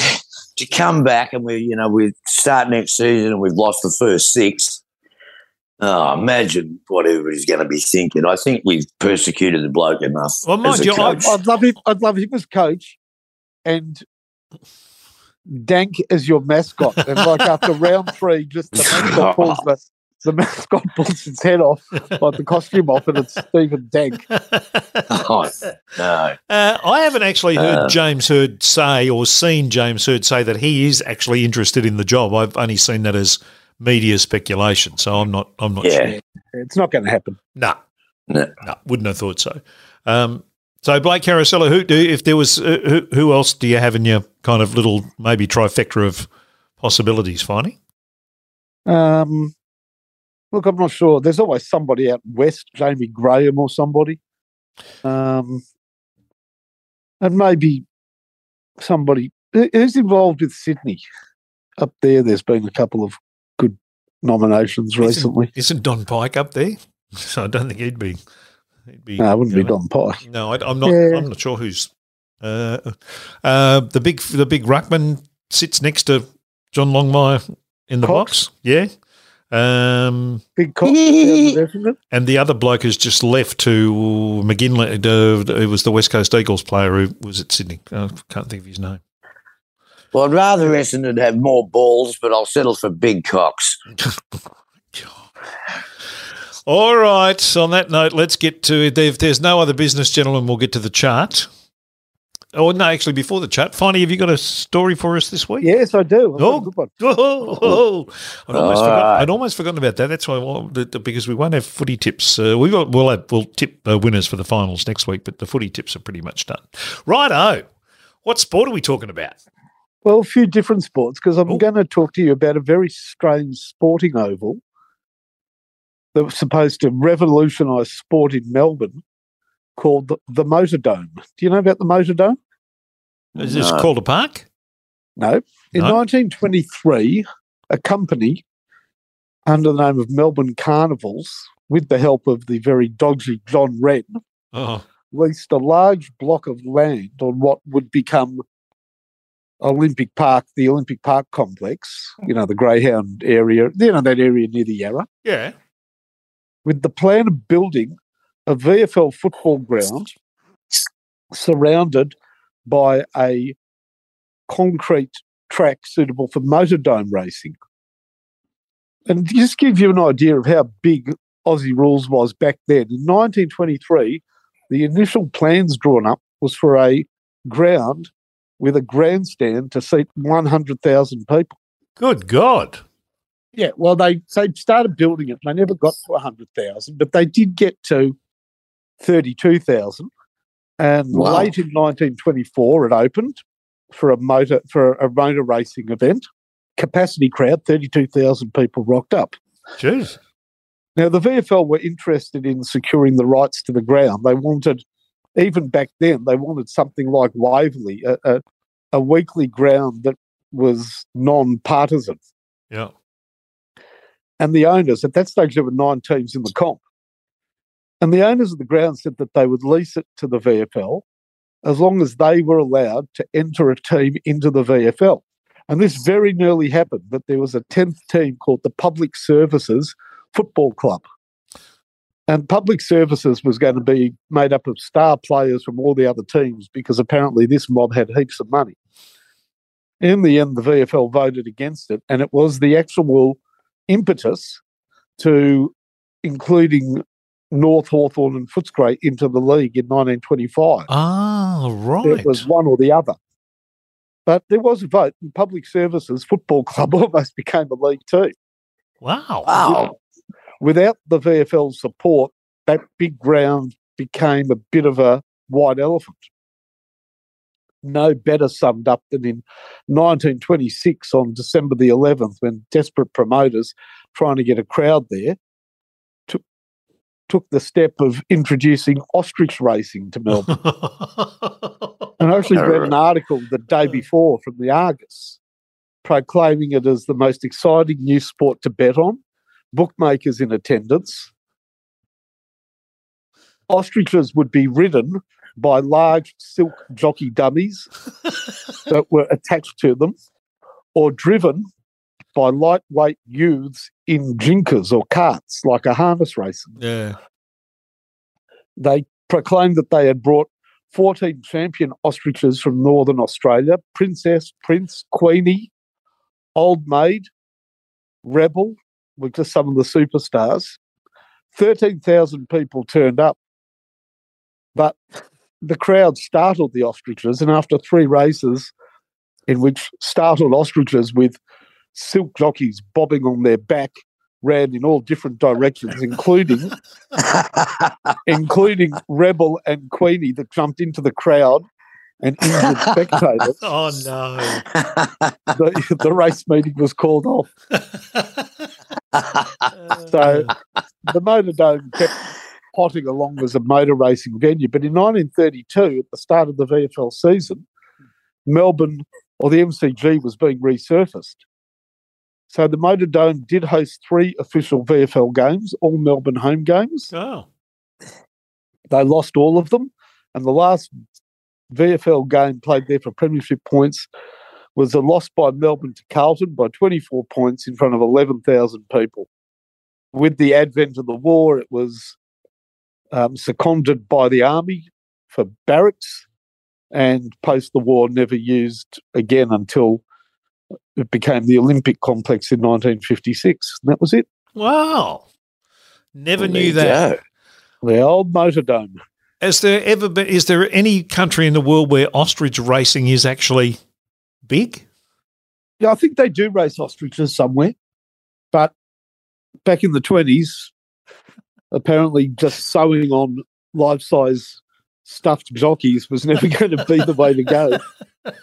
to come back and we, you know, we start next season and we've lost the first six. Oh, imagine what everybody's going to be thinking. I think we've persecuted the bloke enough. Well, mind as a you, I- coach. I'd love him. I'd love him as coach, and Dank as your mascot. And like after *laughs* round three, just the mascot pulls the, the mascot pulls its head off, like the costume off, and it's Stephen Dank. Oh, no. Uh, I haven't actually heard Uh, James Hird say or seen James Hird say that he is actually interested in the job. I've only seen that as media speculation, so I'm not. I'm not Yeah. sure. It's not going to happen. Nah, No. no, wouldn't have thought so. Um, so Blake Caracella, who do if there was uh, who, who else do you have in your kind of little maybe trifecta of possibilities? Finding Um, look, I'm not sure. There's always somebody out west, Jamie Graham or somebody. Um, and maybe somebody who's involved with Sydney up there. There's been a couple of good nominations recently. isn't, isn't Don Pyke up there? *laughs* So I don't think he'd be. He'd be. No, it wouldn't you be Don Pyke. No, I, am not. Yeah. I'm not sure who's. Uh, uh, the big the big ruckman sits next to John Longmire in the Cox? box. Yeah. Um, Big Cox, *laughs* and the other bloke has just left to McGinley. It was the West Coast Eagles player who was at Sydney. I can't think of his name. Well, I'd rather Essendon have more balls, but I'll settle for big cocks. *laughs* All right. On that note, let's get to if there's no other business, gentlemen, we'll get to the chart. Oh no, actually, before the chat, Finey, have you got a story for us this week? Yes, I do. I've got Oh. a good one. *laughs* Oh, oh, I'd, almost forgot, right. I'd almost forgotten about that. That's why, well, the, the, because we won't have footy tips. Uh, we will, we'll, have, we'll tip uh, winners for the finals next week, but the footy tips are pretty much done. Righto. What sport are we talking about? Well, a few different sports because I'm going to talk to you about a very strange sporting oval that was supposed to revolutionise sport in Melbourne called the, the Motor Dome. Do you know about the Motor Dome? Is this No. called a park? No. In No. 1923, a company under the name of Melbourne Carnivals, with the help of the very dodgy John Wren, Oh, leased a large block of land on what would become Olympic Park, the Olympic Park complex, you know, the Greyhound area, you know, that area near the Yarra, yeah. with the plan of building a VFL football ground surrounded by a concrete track suitable for motordome racing. And to just give you an idea of how big Aussie Rules was back then, in 1923, the initial plans drawn up was for a ground with a grandstand to seat 100,000 people. Good God. Yeah, well, they they started building it. They never got to hundred thousand, but they did get to thirty-two thousand. And Wow. late in 1924, it opened for a motor for a motor racing event. Capacity crowd, thirty-two thousand people rocked up. Jeez. Now, the VFL were interested in securing the rights to the ground. They wanted, even back then, they wanted something like Waverley, a, a, a weekly ground that was non-partisan. Yeah. and the owners at that stage there were nine teams in the comp and the owners of the ground said that they would lease it to the vfl as long as they were allowed to enter a team into the vfl and this very nearly happened that there was a 10th team called the public services football club and public services was going to be made up of star players from all the other teams because apparently this mob had heaps of money in the end the vfl voted against it and it was the actual impetus to including North Hawthorn and Footscray into the league in 1925. Ah, right. It was one or the other. But there was a vote, and Public Services Football Club *laughs* almost became a league too. Wow. Wow. Without the VFL support, that big ground became a bit of a white elephant. No better summed up than in 1926 on December the 11th, when desperate promoters trying to get a crowd there took took the step of introducing ostrich racing to Melbourne. *laughs* And I actually read an article the day before from the Argus proclaiming it as the most exciting new sport to bet on, bookmakers in attendance. Ostriches would be ridden by large silk jockey dummies *laughs* that were attached to them, or driven by lightweight youths in jinkers or carts, like a harness racing yeah. they proclaimed that they had brought 14 champion ostriches from Northern Australia Princess, Prince, Queenie, Old Maid, Rebel, were just some of the superstars. 13,000 people turned up. But the crowd startled the ostriches, and after three races, in which startled ostriches with silk jockeys bobbing on their back ran in all different directions, including *laughs* including Rebel and Queenie that jumped into the crowd and injured *laughs* spectators. Oh no. *laughs* The, the race meeting was called off. So *laughs* the Motor Dome kept potting along as a motor racing venue. But in 1932, at the start of the VFL season, Melbourne or the MCG was being resurfaced. So the Motor Dome did host three official VFL games, all Melbourne home games. Oh. They lost all of them. And the last VFL game played there for premiership points was a loss by Melbourne to Carlton by 24 points in front of 11,000 people. With the advent of the war, it was um, seconded by the army for barracks and post the war never used again until it became the Olympic complex in 1956. And that was it. Wow. Never Well, knew that. go. The old motor dome. Has there ever been is there any country in the world where ostrich racing is actually big? Yeah, I think they do race ostriches somewhere, but back in the twenties, apparently just sewing on life-size stuffed jockeys was never *laughs* going to be the way to go. *laughs*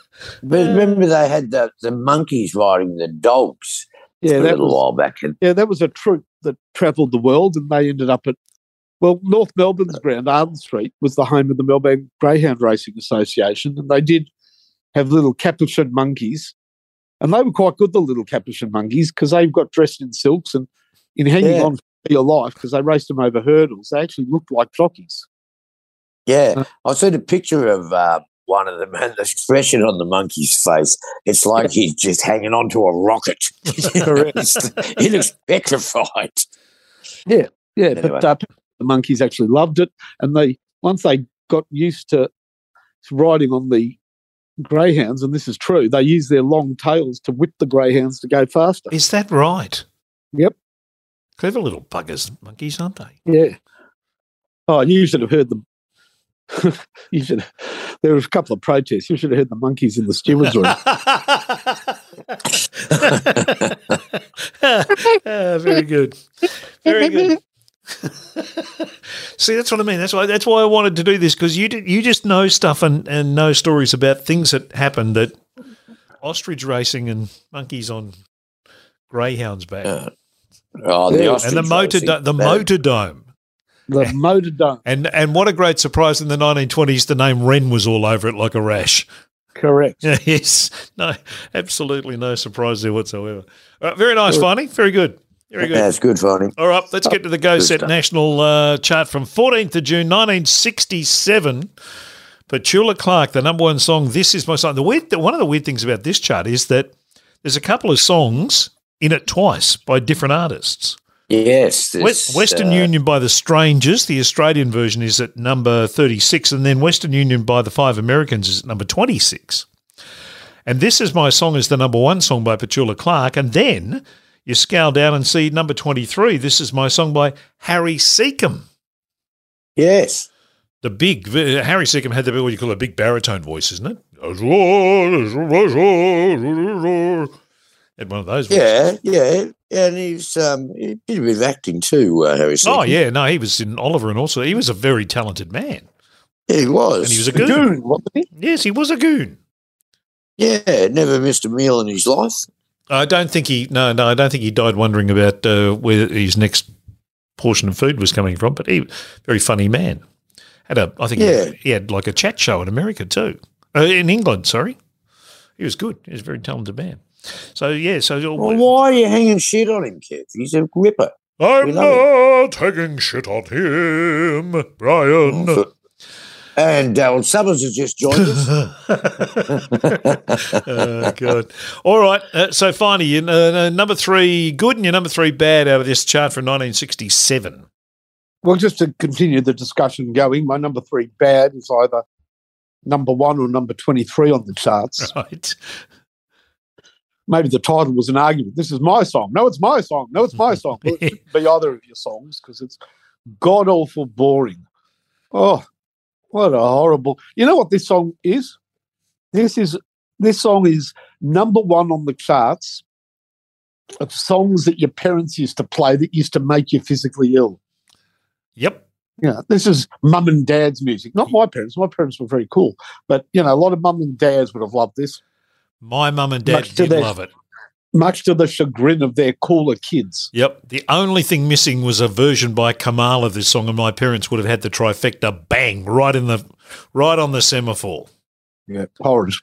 But remember, they had the, the monkeys riding the dogs Yeah, a that little was while back. And yeah, that was a troupe that travelled the world, and they ended up at well, North Melbourne's ground, Arden Street, was the home of the Melbourne Greyhound Racing Association, and they did have little capuchin monkeys, and they were quite good. The little capuchin monkeys because they've got dressed in silks and in hanging Yeah. on for your life because they raced them over hurdles. They actually looked like jockeys. yeah, Uh, I seen a picture of uh, one of them, and the expression on the monkey's face, it's like he's just hanging on to a rocket. He looks petrified. Yeah, Anyway. but uh, the monkeys actually loved it, and they once they got used to riding on the greyhounds, and this is true, they use their long tails to whip the greyhounds to go faster. Is that right? Yep. Clever little buggers, monkeys, aren't they? Yeah. Oh, and you should have heard them. *laughs* you should. There was a couple of protests. You should have heard the monkeys in the stewards room. *laughs* *laughs* Ah, very good. Very good. *laughs* See, that's what I mean. That's why. That's why I wanted to do this because you did, you just know stuff and, and know stories about things that happened that ostrich racing and monkeys on greyhounds back Yeah. Oh, the Yeah, and the motor racing. do- the That- motor dome The motor dome. and and what a great surprise in the 1920s the name Wren was all over it like a rash. Correct. *laughs* yes, no, absolutely no surprise there whatsoever. All right, very nice, Finey. Very good. Very good. That's good, funny. All right, let's get to the Go Good Set stuff. National uh, chart from 14th of June, 1967. Petula Clark, the number one song, This Is My Song. The weird, one of the weird things about this chart is that there's a couple of songs in it twice by different artists. Yes. This, Western uh, Union by the Strangers, the Australian version is at number 36, and then Western Union by the Five Americans is at number 26. And This Is My Song is the number one song by Petula Clark. And then you scale down and see number 23, This Is My Song by Harry Secombe. Yes. The big uh, Harry Secombe had the what you call a big baritone voice, isn't it? Had one of those. voices. Yeah, yeah, and he's um, he did a bit of acting too, uh, Harry. Oh yeah, no, he was in Oliver, and also he was a very talented man, yeah, he was. and he was a The goon. goon, wasn't he? Yes, he was a goon. yeah, never missed a meal in his life. I don't think he. No, no, I don't think he died wondering about uh, where his next portion of food was coming from. But he, very funny man. Had a, I think, Yeah. he, he had like a chat show in America too, uh, in England. Sorry, he was good. He was a very talented man. So yeah, so Well, why are you hanging shit on him, Kev? He's a ripper. I'm not hanging shit on him, Brian. And Daryl Somers has just joined us. *laughs* oh, God. All right. Uh, so finally, you, uh, number three good and your number three bad out of this chart from 1967. Well, just to continue the discussion going, my number three bad is either number one or number 23 on the charts. *laughs* Right. Maybe the title was an argument. This is my song. No, it's my song. No, it's my song. Well, it *laughs* shouldn't be either of your songs because it's god awful boring. Oh, what a horrible. You know what this song is? This is this song is number one on the charts of songs that your parents used to play that used to make you physically ill. Yep. Yeah, this is mum and dad's music, not my parents. My parents were very cool, but you know, a lot of mum and dads would have loved this, My mum and dad Much did love it. Much to the chagrin of their cooler kids. Yep. The only thing missing was a version by Kamahl of this song, and my parents would have had the trifecta bang right in the right on the semaphore. Yeah, horrid.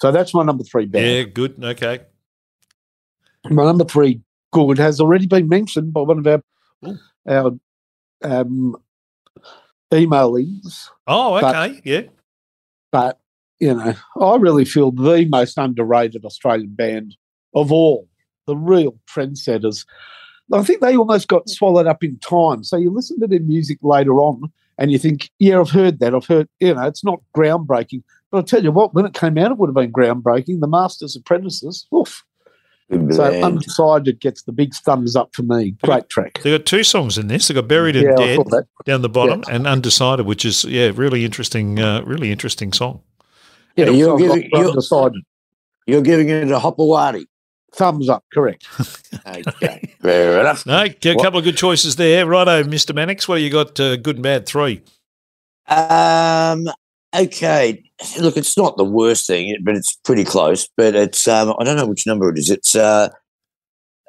So that's my number three band. Yeah, good. Okay. My number three good has already been mentioned by one of our Ooh. our um, emailings, Oh, But- okay. yeah. but you know, I really feel the most underrated Australian band of all, the real trendsetters. I think they almost got swallowed up in time. So you listen to their music later on and you think, yeah, I've heard that. I've heard, you know, it's not groundbreaking. But I'll tell you what, when it came out, it would have been groundbreaking. The Masters Apprentices, oof. Good So band. Undecided gets the big thumbs up for me. Great track. They got two songs in this. They got Buried and Yeah, Dead down the bottom and Undecided, which is yeah, really interesting, uh, really interesting song. Yeah, You're so giving- you're- Undecided. You're giving it a Hopawati. Thumbs up, correct. *laughs* Okay, fair enough. No, a couple of good choices there. Righto, Mr. Mannix. What do you got? Uh, good and bad three. Um, okay. Look, it's not the worst thing, but it's pretty close. But it's um, I don't know which number it is. It's uh,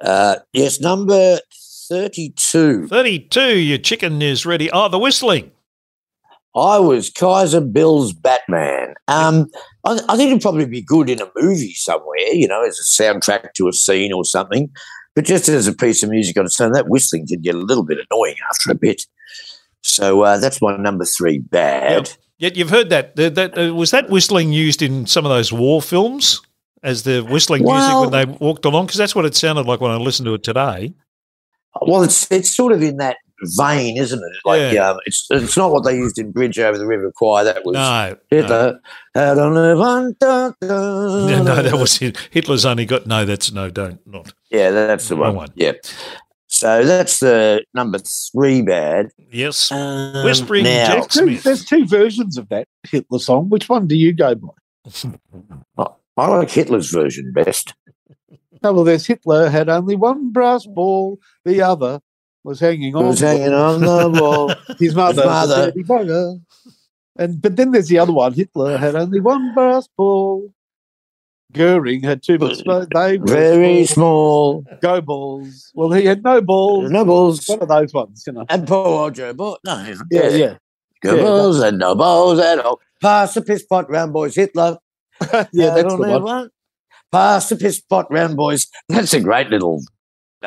uh, yes, number thirty-two. 32, your chicken is ready. Oh, the whistling. I was Kaiser Bill's Batman. Um, I, I think it'd probably be good in a movie somewhere, you know, as a soundtrack to a scene or something. But just as a piece of music on its own, that whistling can get a little bit annoying after a bit. So uh, that's my number three bad. Yet you've heard that. That, that uh, was that whistling used in some of those war films as the whistling Well- music when they walked along? Because that's what it sounded like when I listened to it today. Well, it's it's sort of in that vein, isn't it? Like Yeah. um, it's it's not what they used in Bridge Over the River Kwai. That was No, no. Hitler. Had on a one, dun, dun. Yeah, no, that was. Hitler's only got no. That's no, don't not. yeah, that's the one. one. Yeah. So that's the number three bad. Yes, Um, Whispering now, Jack Two, Smith. there's two versions of that Hitler song. Which one do you go by? *laughs* I like Hitler's version best. Oh, well, there's Hitler had only one brass ball, the other was hanging on. was hanging on the wall. *laughs* His mother, mother. the dirty bugger. And but then there's the other one. Hitler had only one brass ball. Goering had two, but they were Very small. Go balls. Well, he had no balls. No balls. One of those ones, you know. And poor old Joe Ball. No, Yeah, yeah, Go Yeah, balls and no balls at all. Pass the piss pot round, boys. Hitler. *laughs* yeah. That's the Only one. Pass the piss pot round, boys. That's a great little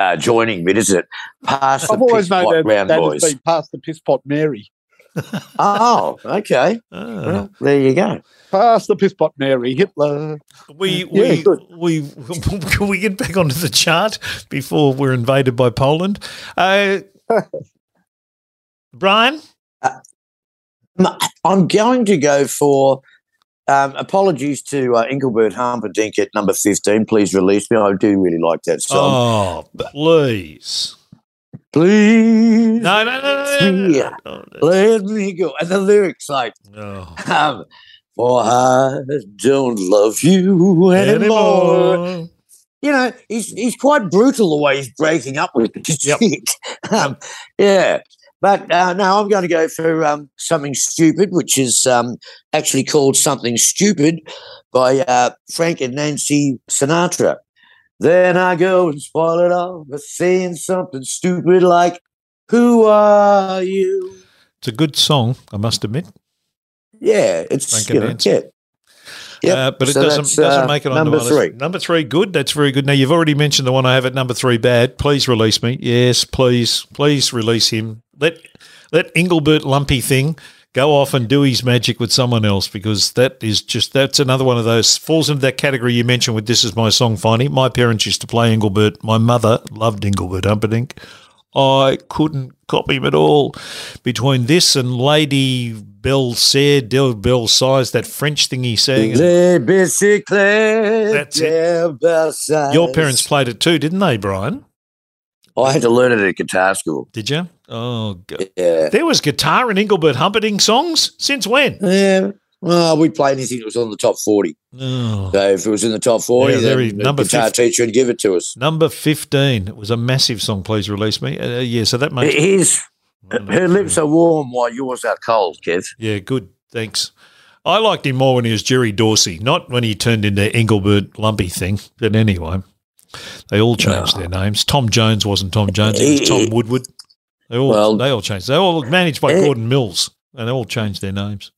uh, joining bit, isn't it? Pass the I've always piss known pot that, round, that boys. has been past the piss pot Mary. *laughs* Oh, okay. Ah. Well, there you go. Past the piss pot Mary. Hitler. We we good. we *laughs* can we get back onto the chart before we're invaded by Poland? Uh, *laughs* Brian, I'm going to go for um, apologies to uh, Engelbert Humperdinck at number 15. Please release me. I do really like that song. oh please, Please No, no, no, no, no, no, no. let me go. And the lyrics like, Oh. um, for I don't love you anymore. Anymore. You know, he's he's quite brutal the way he's breaking up with this *laughs* Yep. chick. Um, yeah. But uh, no, I'm going to go for um, something stupid, which is um, actually called Something Stupid by uh, Frank and Nancy Sinatra. Then I go and spoil it all by saying something stupid like, Who are you? It's a good song, I must admit. Yeah, it's Frank you know, yeah. Yep. Uh, but it doesn't doesn't uh, make it on number three. Number three, good. That's very good. Now you've already mentioned the one I have at number three, bad. Please release me. Yes, please, please release him. Let let Engelbert Lumpy thing go off and do his magic with someone else because that is just that's another one of those falls into that category you mentioned with this is my song finally. My parents used to play Engelbert. My mother loved Engelbert Humperdinck. I couldn't copy him at all. Between this and Lady Belsaire, Del Belsize, that French thing he sang. That's it. Your parents played it too, didn't they, Brian? Oh, I had to learn it at guitar school. Did you? Oh, God. Yeah. There was guitar in Engelbert Humperdinck songs? Since when? Yeah. Well, we'd play anything that was on the top 40. Oh. So if it was in the top 40, Yeah, then the number guitar 50. teacher would give it to us. Number 15. It was a massive song, Please Release Me. Uh, yeah, so that makes. His, her lips are warm while yours are cold, Kev. Yeah, good. Thanks. I liked him more when he was Gerry Dorsey, not when he turned into Engelbert Lumpy thing. But anyway, they all changed their names. Tom Jones wasn't Tom Jones; it was Tom Woodward. They all Well- they all changed. They all managed by. Gordon Mills, and they all changed their names.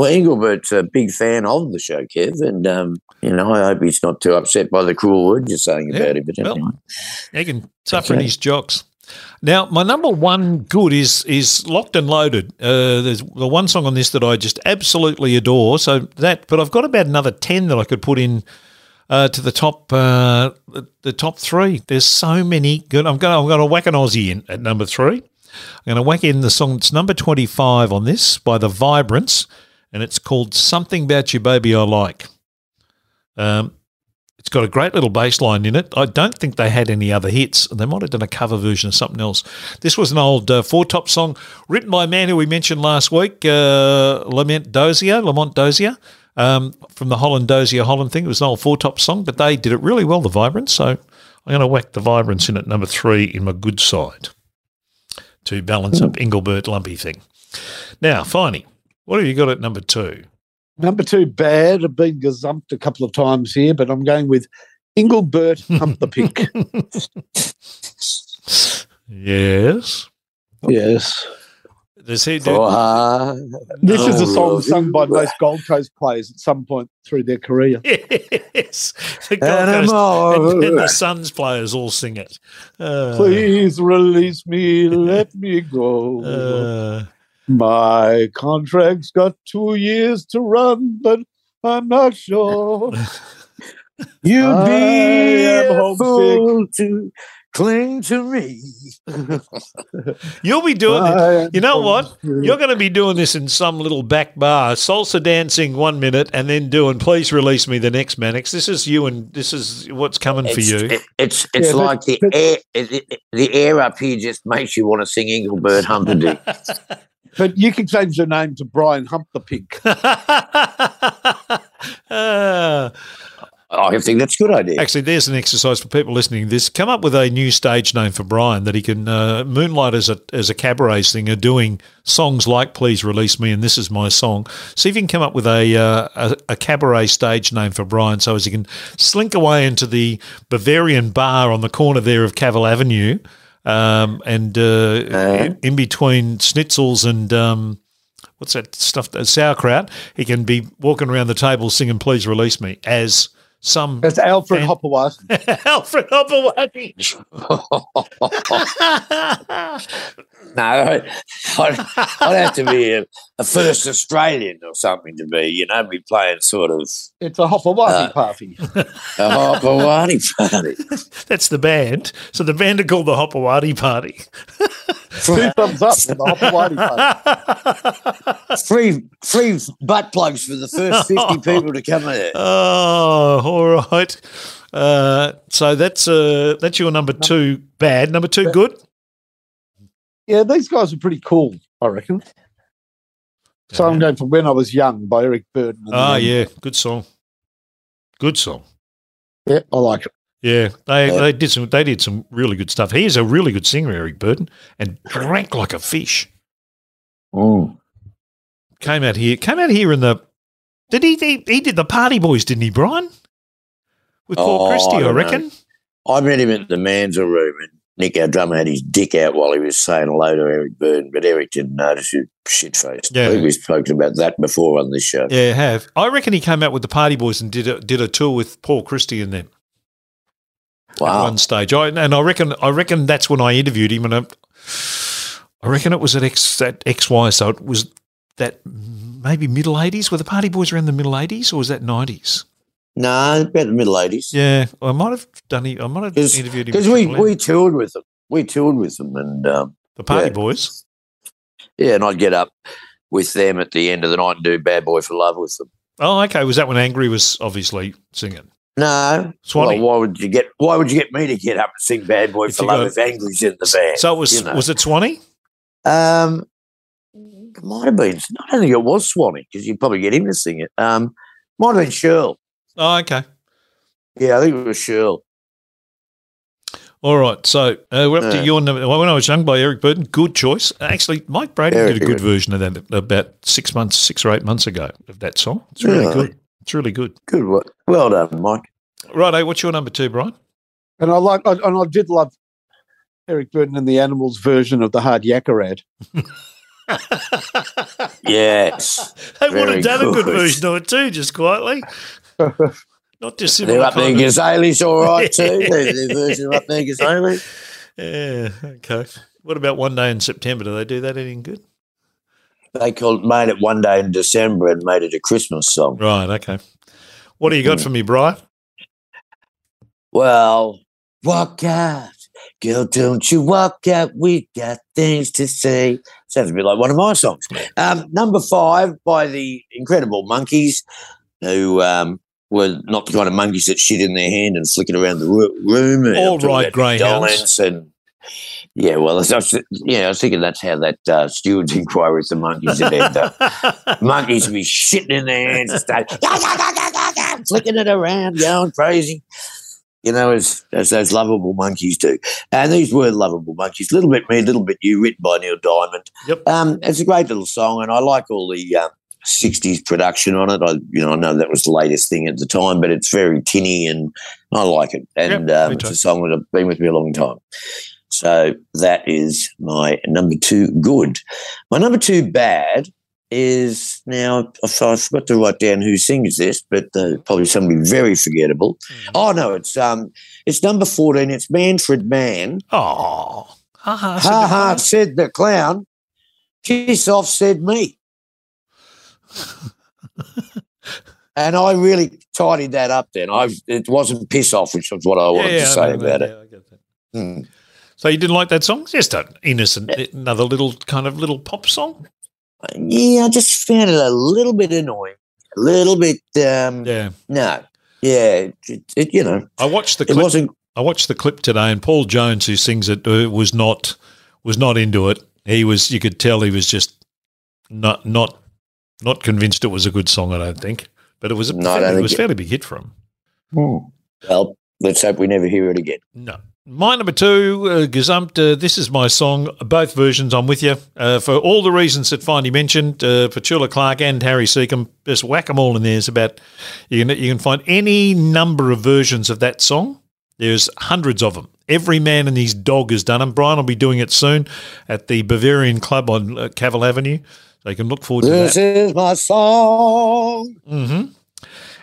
Well, Engelbert's a big fan of the show, Kev, and um, you know, I hope he's not too upset by the cruel word you're saying Yeah, about him. But well, anyway. He can suffer in Okay. his jocks. Now, my number one good is is locked and loaded. Uh, there's the one song on this that I just absolutely adore. So that, but I've got about another ten that I could put in uh, to the top uh, the, top three. There's so many good. I'm going. I'm going to whack an Aussie in at number three. I'm going to whack in the song. It's number twenty five on this by the Vibrants, and it's called "Something About You, Baby I Like." Um, it's got a great little bass line in it. I don't think they had any other hits. They might have done a cover version of something else. This was an old uh, four top song written by a man who we mentioned last week, uh, Lamont Dozier. Lamont Dozier. Um, from the Holland Dozier Holland thing. It was an old four top song, but they did it really well, the Vibrants. So I'm going to whack the Vibrants in at number three in my good side to balance up Engelbert Lumpy thing. Now, Finey, what have you got at number two? Number two, bad. I've been gazumped a couple of times here, but I'm going with Engelbert Hump the Pink. Yes. yes. Does he do? For I This is a song sung by most Gold Coast players at some point through their career. *laughs* Yes, the Gold Coast and, and the Suns players all sing it. Uh, Please release me, let me go. uh, My contract's got two years to run, but I'm not sure. *laughs* You'd be a fool to cling to me. you'll be doing it. You know what? You're going to be doing this in some little back bar, salsa dancing one minute, and then doing "Please release me" the next, Mannix. This is you, and this is what's coming for you. it- it's it's Yeah, but- like the but- air it, it- the air up here just makes you want to sing Engelbert Humperdinck. *laughs* But you can change your name to Brian Hump the Pink. Uh, *laughs* I think that's a good idea. Actually, there's an exercise for people listening to this. Come up with a new stage name for Brian that he can uh, moonlight as a as a cabaret singer, doing songs like "Please Release Me" and "This Is My Song." See if you can come up with a uh, a, a cabaret stage name for Brian, so as he can slink away into the Bavarian bar on the corner there of Cavill Avenue, um, and uh, in, in between schnitzels and. Um, What's that stuff? Uh, sauerkraut. He can be walking around the table singing "Please Release Me" as some It's Alfred And- Hopperwhite. *laughs* Alfred Hopperwati. *laughs* No, I'd, I'd have to be a, a first Australian or something to be, you know, be playing sort of It's a Hopperwhite Uh, party. *laughs* a Hopawati party. That's the band. So the band are called the Hopperwati Party. Two thumbs up for the Hopperwhite party. Free, *laughs* free butt plugs for the first 50 *laughs* people to come in. Oh, all right. Uh, so that's uh, that's your number two bad. Number two good. Yeah, these guys are pretty cool, I reckon. So I'm going for When I Was Young by Eric Burdon. Ah, yeah, good song. Good song. Yeah, I like it. Yeah, they Yeah. they did some they did some really good stuff. He is a really good singer, Eric Burdon, and drank like a fish. Mm. Came out here, came out here in the. Did he? He, he did the Party Boys, didn't he, Brian? With Paul Oh, Christie, I I, don't know. reckon. I met him at the Manzil Room, and Nick, our drummer, had his dick out while he was saying hello to Eric Burdon, but Eric didn't notice his shit faced. Yeah. We've spoken about that before on this show. Yeah, have. I reckon he came out with the Party Boys and did a, did a tour with Paul Christie and them at one stage. I, and I reckon I reckon that's when I interviewed him, and I, I reckon it was at X at XY, so it was that maybe middle eighties. Were the Party Boys around the middle eighties, or was that nineties? No, about the middle 80s. Yeah, I might have done. it- I might have interviewed him Because we, we toured with them. We toured with them, and um, the Party yeah. Boys. yeah, and I'd get up with them at the end of the night and do Bad Boy for Love with them. Oh, okay. Was that when Angry was obviously singing? No, Swanee. Well, why would you get? Why would you get me to get up and sing Bad Boy If for you Love got- if Angry's in the band? so it was you know. was it Swanee? Um, it might have been. I don't think it was Swanee because you'd probably get him to sing it. Um, might have been Shirl. Oh, okay. Yeah, I think it was Shirl. All right. So uh, we're up to Yeah. your number. When I was young by Eric Burdon, good choice. Actually, Mike Brady Very did a good, good. version of that about six months, six or eight months ago of that song. It's really Really? good. It's really good. Good work. Well done, Mike. Righto. What's your number two, Brian? And I like, I, and I did love Eric Burdon and the Animals version of the Hard Yakka ad. *laughs* Yes, They would have done a good good. version of it too, just quietly. *laughs* Not just they're similar up there. kind of- Cazaly's all right too. *laughs* Their, their version of up there, Cazaly. Yeah. Okay. What about one day in September? Do they do that any good? They called made it one day in December and made it a Christmas song. Right. Okay. What do you got for me, Brian? Well, walk out, girl, don't you walk out. We got things to say. Sounds a bit like one of my songs. Um, number five by the Incredible Monkees, who um, were not the kind of monkeys that shit in their hand and flick it around the room. All right, All I'm talking right, about greyhounds. And yeah, well, I was, yeah, I was thinking that's how that uh, steward's inquiry with the monkeys had ended up. monkeys would be shitting in their hands and start flicking it around, going crazy. You know, as as those lovable monkeys do. And these were lovable monkeys. A little bit me, little bit you, written by Neil Diamond. Yep. Um, it's a great little song, and I like all the um, '60s production on it. I, you know, I know that was the latest thing at the time, but it's very tinny, and I like it. And Yep, um, it's a song that have been with me a long time. So that is my number two good. My number two bad is now I forgot to write down who sings this, but uh, probably somebody very forgettable. Oh no, it's um, it's number fourteen. It's Manfred Mann. Oh. Ha ha. Ha ha, said the clown. Piss off, said me. *laughs* and I really tidied that up. Then I it wasn't piss off, which was what I wanted to say about it. Hmm. So you didn't like that song? Just an innocent, another little kind of little pop song. Yeah, I just found it a little bit annoying. A little bit. Um, Yeah. No. Yeah. It, it, you know, I watched the it clip. wasn't. I watched the clip today, and Paul Jones, who sings it, uh, was not was not into it. He was. You could tell he was just not not not convinced it was a good song. I don't think, but it was. A No, fairly, it was it- fairly big hit for him. Well, let's hope we never hear it again. No. My number two, uh, Gesamt, uh, this is my song. Both versions, I'm with you. Uh, for all the reasons that Findy mentioned, uh, Clark and Harry Secombe, just whack them all in there. It's about, you can, you can find any number of versions of that song. There's hundreds of them. Every man and his dog has done them. Brian will be doing it soon at the Bavarian Club on uh, Cavill Avenue. So you can look forward to that. This is my song. hmm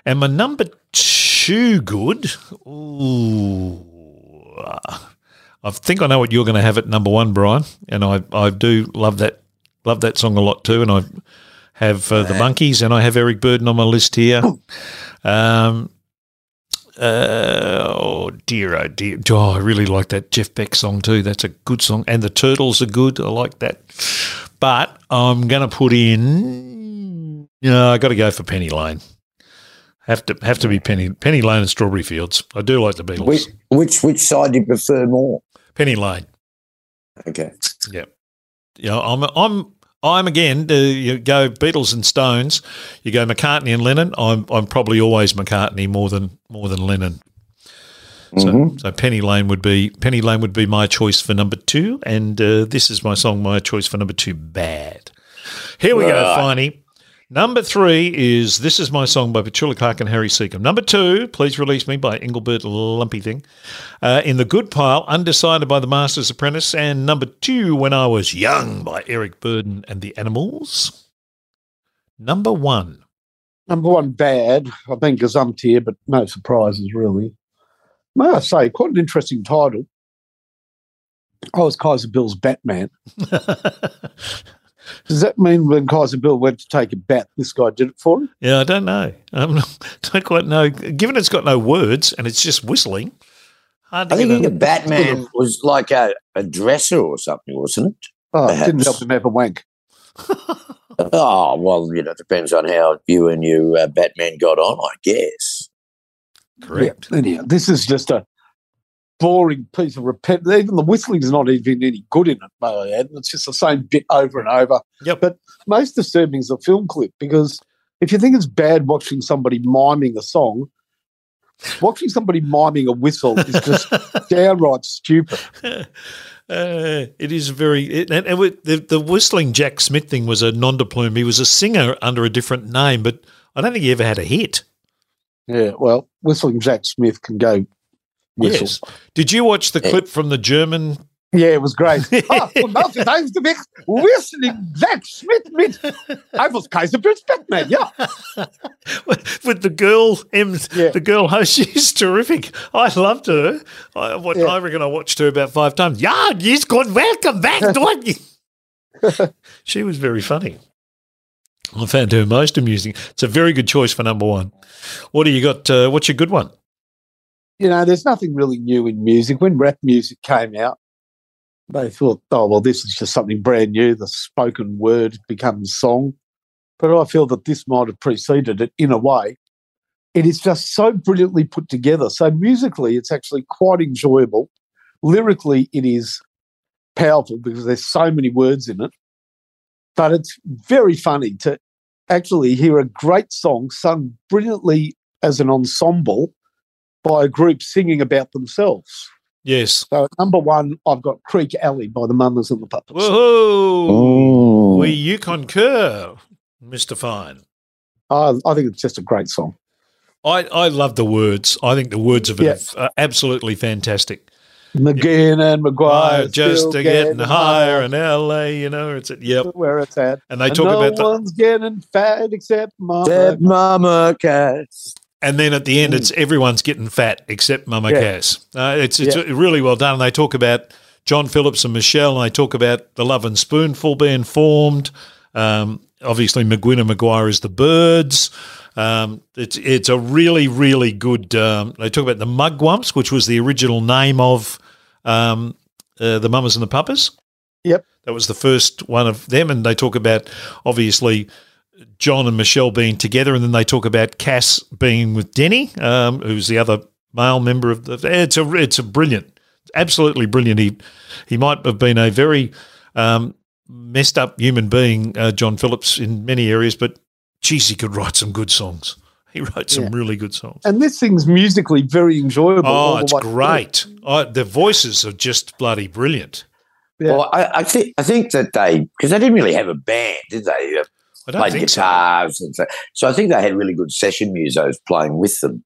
And my number two good. Ooh. I think I know what you're going to have at number one, Brian. And I, I do love that love that song a lot too. And I have uh, the Monkees and I have Eric Burdon on my list here. Um, uh, oh dear, oh dear. Oh, I really like that Jeff Beck song too. That's a good song. And the Turtles are good. I like that. But I'm going to put in. No, I got to go for Penny Lane. Have to have to be Penny Penny Lane and Strawberry Fields. I do like the Beatles. Which, which which side do you prefer more? Penny Lane. Okay. Yeah. know, I'm I'm I'm again. Uh, you go Beatles and Stones. You go McCartney and Lennon. I'm I'm probably always McCartney more than more than Lennon. So, so Penny Lane would be Penny Lane would be my choice for number two, and uh, this is my song, my choice for number two. Bad. Here we go, Right. Finey. Number three is This Is My Song by Petula Clark and Harry Secombe. Number two, Please Release Me by Engelbert Lumpy Thing. Uh, in the Good Pile, Undecided by The Master's Apprentice. And number two, When I Was Young by Eric Burdon and the Animals. Number one. Number one, bad. I've been gazumped here, but no surprises really. May I say, quite an interesting title. I was Kaiser Bill's Batman. *laughs* Does that mean when Kaiser Bill went to take a bat, this guy did it for him? Yeah, I don't know. I *laughs* don't quite know. Given it's got no words and it's just whistling, hard to I think get the Batman was like a, a dresser or something, wasn't it? Oh, it didn't Perhaps. help him have a wank. *laughs* Oh, well, you know, it depends on how you and your uh, Batman got on, I guess. correct. Yeah. Anyhow, this is just a boring piece of repet. Even the whistling's not even any good in it, may I add. It's just the same bit over and over. Yep. But most disturbing is the film clip because if you think it's bad watching somebody miming a song, watching somebody miming a whistle is just *laughs* downright stupid. *laughs* Uh, it is very. It, and, and with the, the whistling Jack Smith thing was a non de plume. He was a singer under a different name, but I don't think he ever had a hit. Yeah, well, whistling Jack Smith can go whistle. Yes. Did you watch the clip from the German? Yeah, it was great. von Malta times the big whistling Jack Smith mit. I was Kaiser Batman, yeah. *laughs* with the girl, M, Yeah. the girl host, *laughs* she's terrific. I loved her. I, what, Yeah. I reckon I watched her about five times. Yeah, yes, good. Welcome back, *laughs* don't you? she was very funny. I found her most amusing. It's a very good choice for number one. What do you got? Uh, what's your good one? You know, there's nothing really new in music. When rap music came out, they thought, oh, well, this is just something brand new. The spoken word becomes song. But I feel that this might have preceded it in a way. It is just so brilliantly put together. So musically, it's actually quite enjoyable. Lyrically, it is powerful because there's so many words in it. But it's very funny to actually hear a great song sung brilliantly as an ensemble by a group singing about themselves. Yes. So at number one, I've got Creeque Alley by the Mamas and the Puppets. Whoa. Oh. We you concur, Mr. Fine. I, I think it's just a great song. I, I love the words. I think the words of it Yeah. are absolutely fantastic. McGuinn and McGuire Higher, just still to getting higher in LA, you know, it's at yep. where it's at. And they And talk no about the one's getting fat except Mama. Dead Mama Cass. And then at the end it's everyone's getting fat except Mama Mm. Yeah. Cass. Uh, it's it's Yeah. really well done. They talk about John Phillips and Michelle, and they talk about the Lovin' Spoonful being formed. Um, obviously, McGuinn and McGuire is the Byrds. Um, it's it's a really really good. Um, they talk about the Mugwumps, which was the original name of um, uh, the Mamas and the Papas. Yep. That was the first one of them, and they talk about obviously John and Michelle being together, and then they talk about Cass being with Denny, um, who's the other male member of the. It's a it's a brilliant, absolutely brilliant. He he might have been a very um, messed up human being, uh, John Phillips, in many areas, but geez, he could write some good songs. *laughs* He wrote some Yeah. really good songs. And this thing's musically very enjoyable. Oh, it's way great. Oh, the voices are just bloody brilliant. Yeah. Well, I, I think I think that they because they didn't really have a band, did they? Played think so. guitars and so. So I think they had really good session musos playing with them.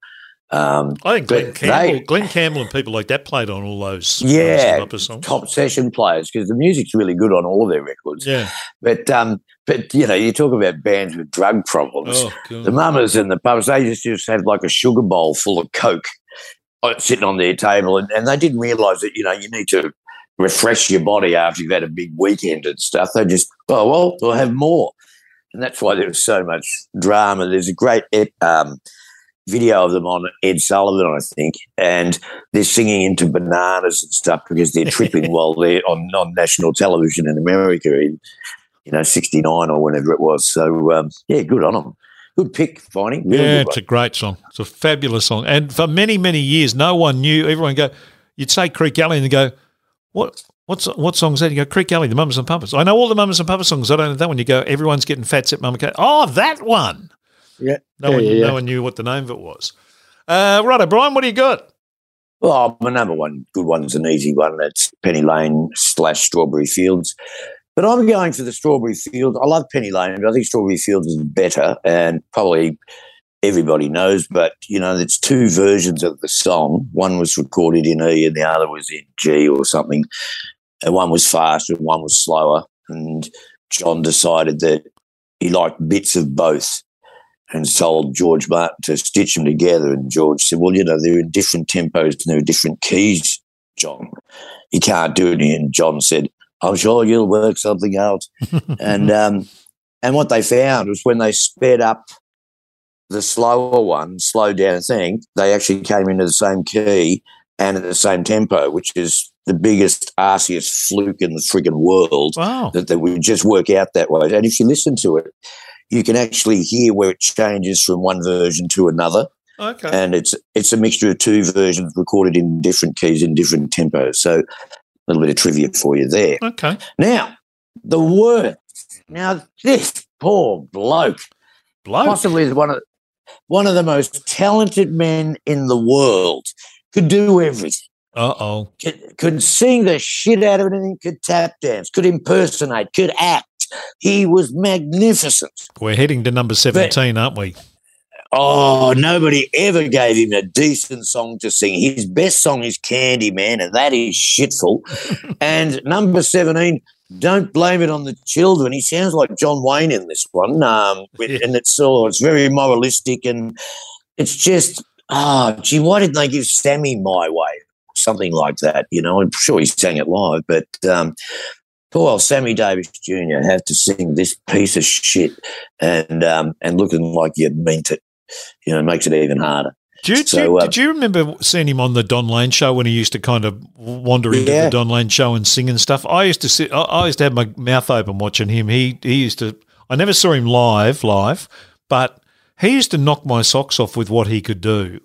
Um, I think Glen Campbell, they- Glen Campbell and people like that played on all those Yeah, songs. top session players because the music's really good on all of their records. Yeah. But um, but you know, you talk about bands with drug problems. Oh. The mamas and the pups, they just just had like a sugar bowl full of coke uh, sitting on their table, and, and they didn't realise that you know you need to refresh your body after you've had a big weekend and stuff. They just oh well, we'll have more, and that's why there was so much drama. There's a great um, video of them on Ed Sullivan, I think, and they're singing into bananas and stuff because they're tripping *laughs* while they're on, non-national television in America in you know '69 or whenever it was. So um, yeah, good on them. Good pick, Finey. Really yeah, it's a great song. It's a fabulous song. And for many, many years, no one knew. Everyone go, you'd say Creeque Alley and they go, what? What's what song's that? You go Creeque Alley, the Mums and Puppets. I know all the Mums and Puppets songs. I don't know that one. You go, everyone's getting fat except Mum and Cat. Oh, that one. Yeah. No yeah, one, yeah, yeah. no one knew what the name of it was. Uh, right, Brian, what do you got? Well, my number one good one's an easy one. That's Penny Lane slash Strawberry Fields. But I'm going for the Strawberry Fields. I love Penny Lane, but I think Strawberry Fields is better, and probably everybody knows. But you know, there's two versions of the song. One was recorded in E, and the other was in G or something. And one was faster, and one was slower. And John decided that he liked bits of both and told George Martin to stitch them together. And George said, Well, you know, they're in different tempos and they're in different keys, John. You can't do it. And John said, I'm sure you'll work something out. *laughs* and um, and what they found was when they sped up the slower one, slowed down thing, they actually came into the same key and at the same tempo, which is the biggest arsiest fluke in the friggin' world Wow. that they would just work out that way. And if you listen to it, you can actually hear where it changes from one version to another, Okay. and it's it's a mixture of two versions recorded in different keys in different tempos. So a little bit of trivia for you there. Okay. Now, the word. Now this poor bloke, Bloke. possibly one of one of the most talented men in the world, could do everything Uh oh. could, could sing the shit out of anything, could tap dance, could impersonate, could act. He was magnificent. We're heading to number 17, aren't we? Oh, nobody ever gave him a decent song to sing. His best song is Candyman, and that is shitful. *laughs* and number 17, don't blame it on the children. He sounds like John Wayne in this one. Um, Yeah. And it's all, it's very moralistic, and it's just, ah, gee, why didn't they give Sammy My Way? Something like that, you know. I'm sure he sang it live, but um, poor old Sammy Davis Jr. had to sing this piece of shit and um, and looking like you meant it. You know, makes it even harder. Do you, So, you- uh, did you remember seeing him on the Don Lane show when he used to kind of wander into Yeah. the Don Lane show and sing and stuff? I used to sit. I, I used to have my mouth open watching him. He he used to. I never saw him live, live, but he used to knock my socks off with what he could do.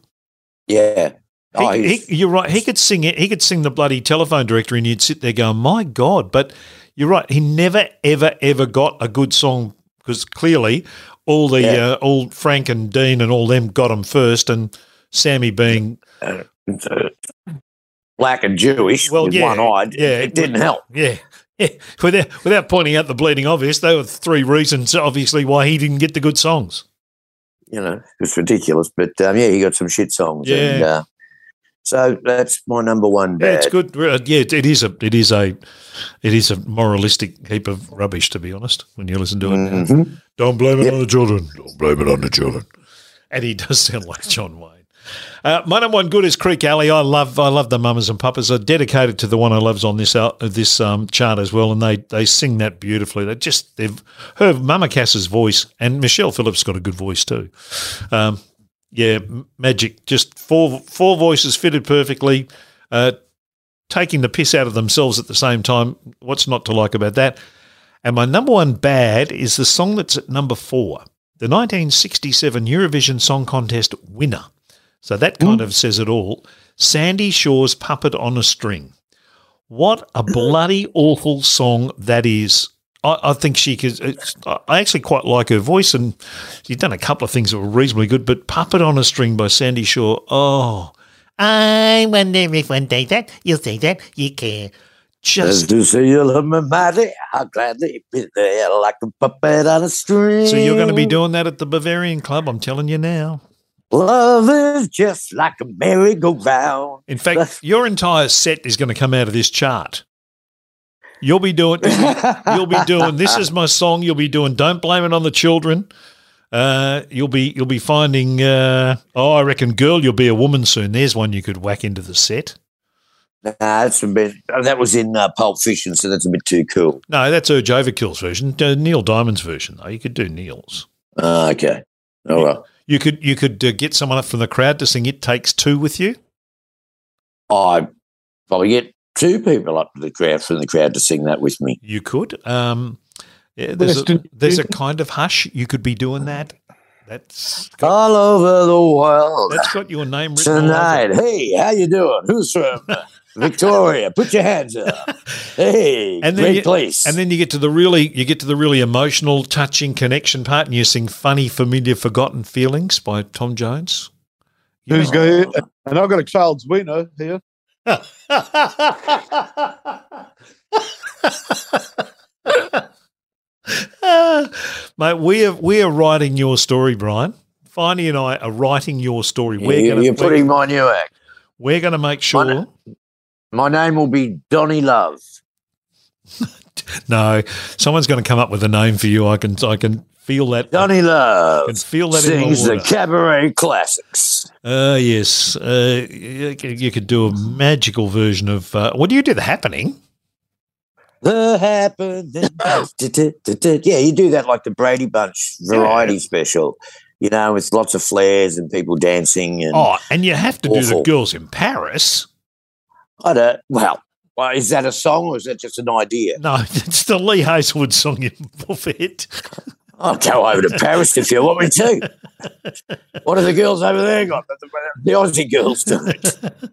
Yeah. He, Oh, he, he's- you're right. He could sing it. He could sing the bloody telephone directory, and you'd sit there going, "My God!" But you're right. He never, ever, ever got a good song because clearly all the Yeah. uh, all Frank and Dean and all them got him first, and Sammy being uh, black and Jewish Well, with yeah, one eyed. yeah, It didn't help. yeah. *laughs* Yeah, without without pointing out the bleeding obvious, there were three reasons, obviously, why he didn't get the good songs. You know, it's ridiculous. But um, yeah, he got some shit songs. And, Yeah. uh, so that's my number one Yeah, it's good. Uh, Yeah, it is a it is a it is a moralistic heap of rubbish, to be honest. When you listen to it. Mhm. don't blame it Yep. on the children. Don't blame it on the children. And he does sound like John Wayne. Uh, my number one good is Creeque Alley. I love I love the Mamas and Papas. Are dedicated to the one I loves on this out this um, chart as well, and they they sing that beautifully. They just they've her Mama Cass's voice and Michelle Phillips got a good voice too. Um, yeah, magic. Just four four voices fitted perfectly. Uh, taking the piss out of themselves at the same time. What's not to like about that? And my number one bad is the song that's at number four, the 1967 Eurovision Song Contest winner. So that kind of says it all. Sandie Shaw's Puppet on a String. What a bloody awful song that is. I, I think she could. Uh, I actually quite like her voice, and she's done a couple of things that were reasonably good. But "Puppet on a String" by Sandie Shaw. Oh, I wonder if one day that you'll say that you care. Just to say you love me mighty, I'll gladly be there like a puppet on a string. so you're going to be doing that at the Bavarian Club. I'm telling you now. Love is just like a merry-go-round. In fact, your entire set is going to come out of this chart. You'll be doing. *laughs* You'll be doing. This is my song. You'll be doing. Don't blame it on the children. Uh, you'll be. You'll be finding. Uh, oh, I reckon, girl, you'll be a woman soon. There's one you could whack into the set. Nah, that's a bit. oh, that was in uh, Pulp Fiction, so that's a bit too cool. No, that's Urge Overkill's version. Uh, Neil Diamond's version, though. You could do Neil's. Ah, okay. All right. You could. You could uh, get someone up from the crowd to sing "It Takes Two with you. I probably get two people up to the crowd from the crowd to sing that with me. You could. Um, yeah, there's a, there's a kind of hush. You could be doing that. That's got, All over the world that's got your name written all over tonight. Hey, how you doing? Who's from? *laughs* Victoria, put your hands up. Hey, And then great you- place. And then you get to the really you get to the really emotional, touching connection part, and you sing "Funny, Familiar, Forgotten Feelings" by Tom Jones. Who's got And I've got a child's winner here. *laughs* Mate, we are we are writing your story, Brian. Finey and I are writing your story. We're you, gonna you're we're, putting my new act. we're gonna make sure. My name will be Donny Love. *laughs* No, someone's going to come up with a name for you. I can I can feel that. Donny I Love can feel that in sings the the cabaret classics. Uh, yes, uh, you, could- you could do a magical version of. Uh, what do you do? The happening. The happening. *coughs* yeah, you do that like the Brady Bunch variety special, you know, with lots of flares and people dancing. And Oh, and you have to do the girls in Paris. I don't, well, well, is that a song or is that just an idea? No, *laughs* it's the Lee Hazlewood song in Buffett. I'll go over to Paris if you want me to. What have the girls over there got? The, the Aussie girls don't. *laughs*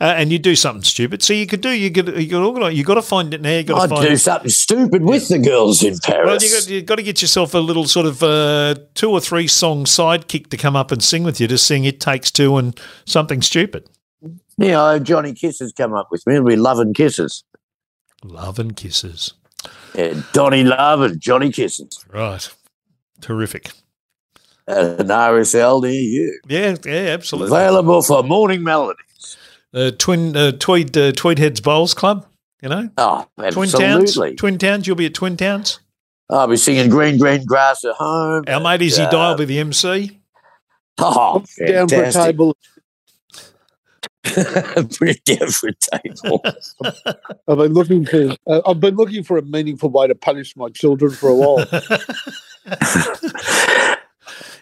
Uh, and you do something stupid. So you could do you could you could organize. You got to find it now. You got I'd to find. do something stupid with the girls in Paris. well, you got, you got to get yourself a little sort of uh, two or three song sidekick to come up and sing with you to sing "It Takes Two and something stupid. yeah, I have Johnny Kisses come up with me. It'll be Love and Kisses. Love and kisses. Yeah, Donny Love and Johnny Kisses. Right, terrific. At an RSL near you. Yeah, yeah, absolutely. Available for morning melodies. Uh, twin uh, Tweed uh, Tweed Heads Bowls Club. You know, Oh, Twin Towns. absolutely. Twin Towns. You'll be at Twin Towns. I'll be singing Green Green Grass at home. Our mate Izzy Uh, Dial will be the MC. Oh, Down for a fantastic. table. Put it down for a table. I've been looking for. Uh, I've been looking for a meaningful way to punish my children for a while.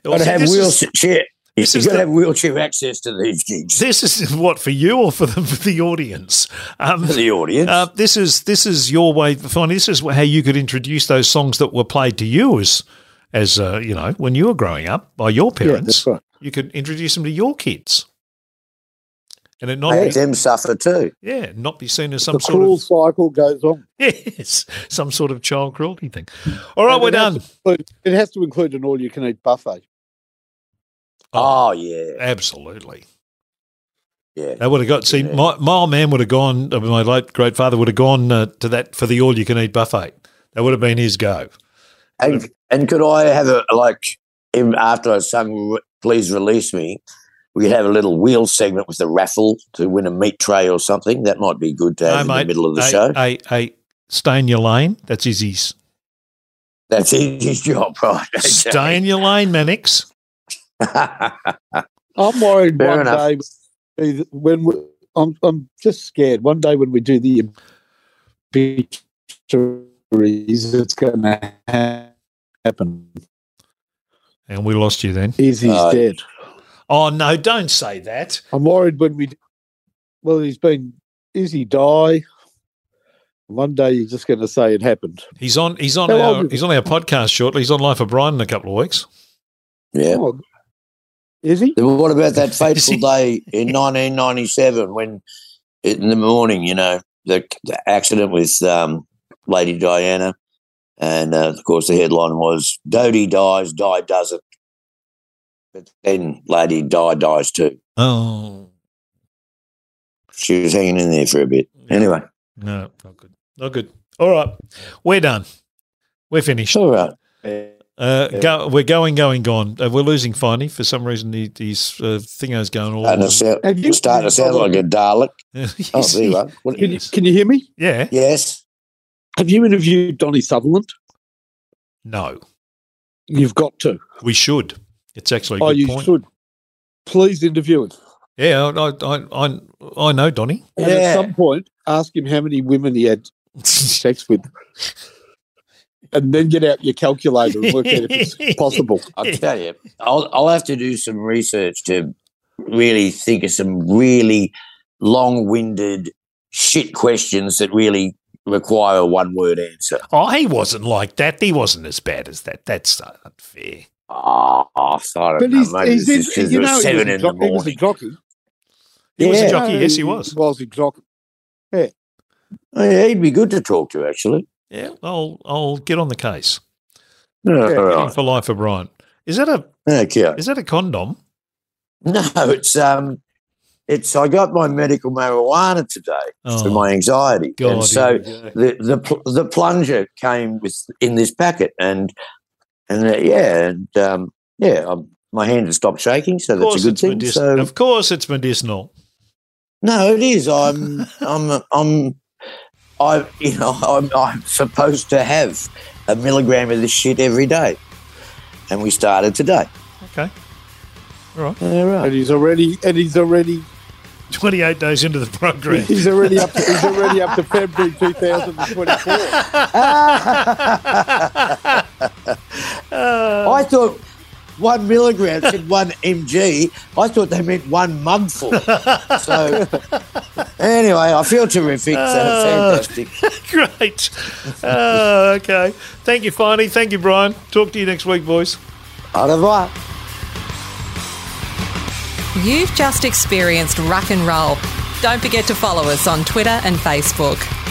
Well, got to have this is- wheelchair. this You've got to have wheelchair access to these gigs This is what for you or for the for the audience. Um, for the audience. uh, this is this is your way. Fine. This is how you could introduce those songs that were played to you as as uh, you know when you were growing up by your yeah, parents. that's right. You could introduce them to your kids, and it not Let be, them suffer too. yeah not be seen as some The sort cruel of cycle goes on. *laughs* yes some sort of child cruelty thing. All right, And we're it done. to include- It has to include an all-you-can-eat buffet. Oh, yeah, absolutely. yeah. They would have got. See, Yeah. my, my old man would have gone. uh, My late great father would have gone uh, to that for the all you can eat buffet. That would have been his go. And, and could I have a like in, after I sung "Please Release Me"? We could have a little wheel segment with the raffle to win a meat tray or something. That might be good to have No, in mate. the middle of the hey, show. Hey, hey, stay in your lane. That's Izzy's. That's his job, *laughs* right? Stay in your lane, Mannix. *laughs* I'm worried Fair one enough. day when we, I'm, I'm just scared. One day when we do the obituaries, it's going to happen. And we lost you then. Izzy's Oh. Uh, dead. Oh no! Don't say that. I'm worried when we. Well, he's been. Is he die? One day you're just going to say it happened. He's on. He's on How our. He's on our podcast shortly. He's on Life of Brian in a couple of weeks. yeah. Oh, is he? What about that *laughs* fateful day in 1997 when, in the morning, you know, the, the accident with um, Lady Diana, and uh, of course the headline was "Dodi dies, Di doesn't." But then Lady Di dies too. Oh She was hanging in there for a bit. Anyway, no, not good. Not good. All right, we're done. We're finished. all right. Uh, go, we're going, going, gone. Uh, we're losing Finey for some reason. He, his uh, thingo's going all. Starting to sound, Have you- starting to sound like a Dalek. *laughs* Oh, there you are. What- Can you, Yes. can you hear me? Yeah. Yes. Have you interviewed Donnie Sutherland? No, You've got to. we should. It's actually a Oh, good you point. should. Please interview him. Yeah, I, I, I, I know Donny. And Yeah. at some point, ask him how many women he had *laughs* sex with. And then get out your calculator and work out if it's *laughs* possible. I'll tell you, I'll, I'll have to do some research to really think of some really long winded shit questions that really require a one word answer. Oh, he wasn't like that. He wasn't as bad as that. That's unfair. Oh, I don't But know. he's, Maybe he's it's just in, 'cause you know, he was, seven a in the jock- he was a jockey. He was a jockey. Yes, he was. Was exactly. Oh, yeah, he'd be good to talk to, actually. Yeah, I'll I'll get on the case. Yeah, all right. for life, O'Brien. Is that a Okay. is that a condom? No, it's um, it's. I got my medical marijuana today Oh, for my anxiety, God, and so here we go. the the the plunger came with in this packet, and and uh, yeah, and um, yeah, um, my hand has stopped shaking, so that's a good thing. medicinal. So Of course it's medicinal. no, it is. I'm *laughs* I'm I'm I you know I'm I'm supposed to have a milligram of this shit every day, and we started today. Okay. All right. All right. And he's already and he's already 28 days into the program. he's already up to, he's already up to February 2024. *laughs* I thought one milligram said one mg. I thought they meant one mugful. so anyway, I feel terrific. Uh, So fantastic. *laughs* Great. Uh, okay. Thank you, Finey. Thank you, Brian. Talk to you next week, boys. Au revoir. You've just experienced rock and Roll. Don't forget to follow us on Twitter and Facebook.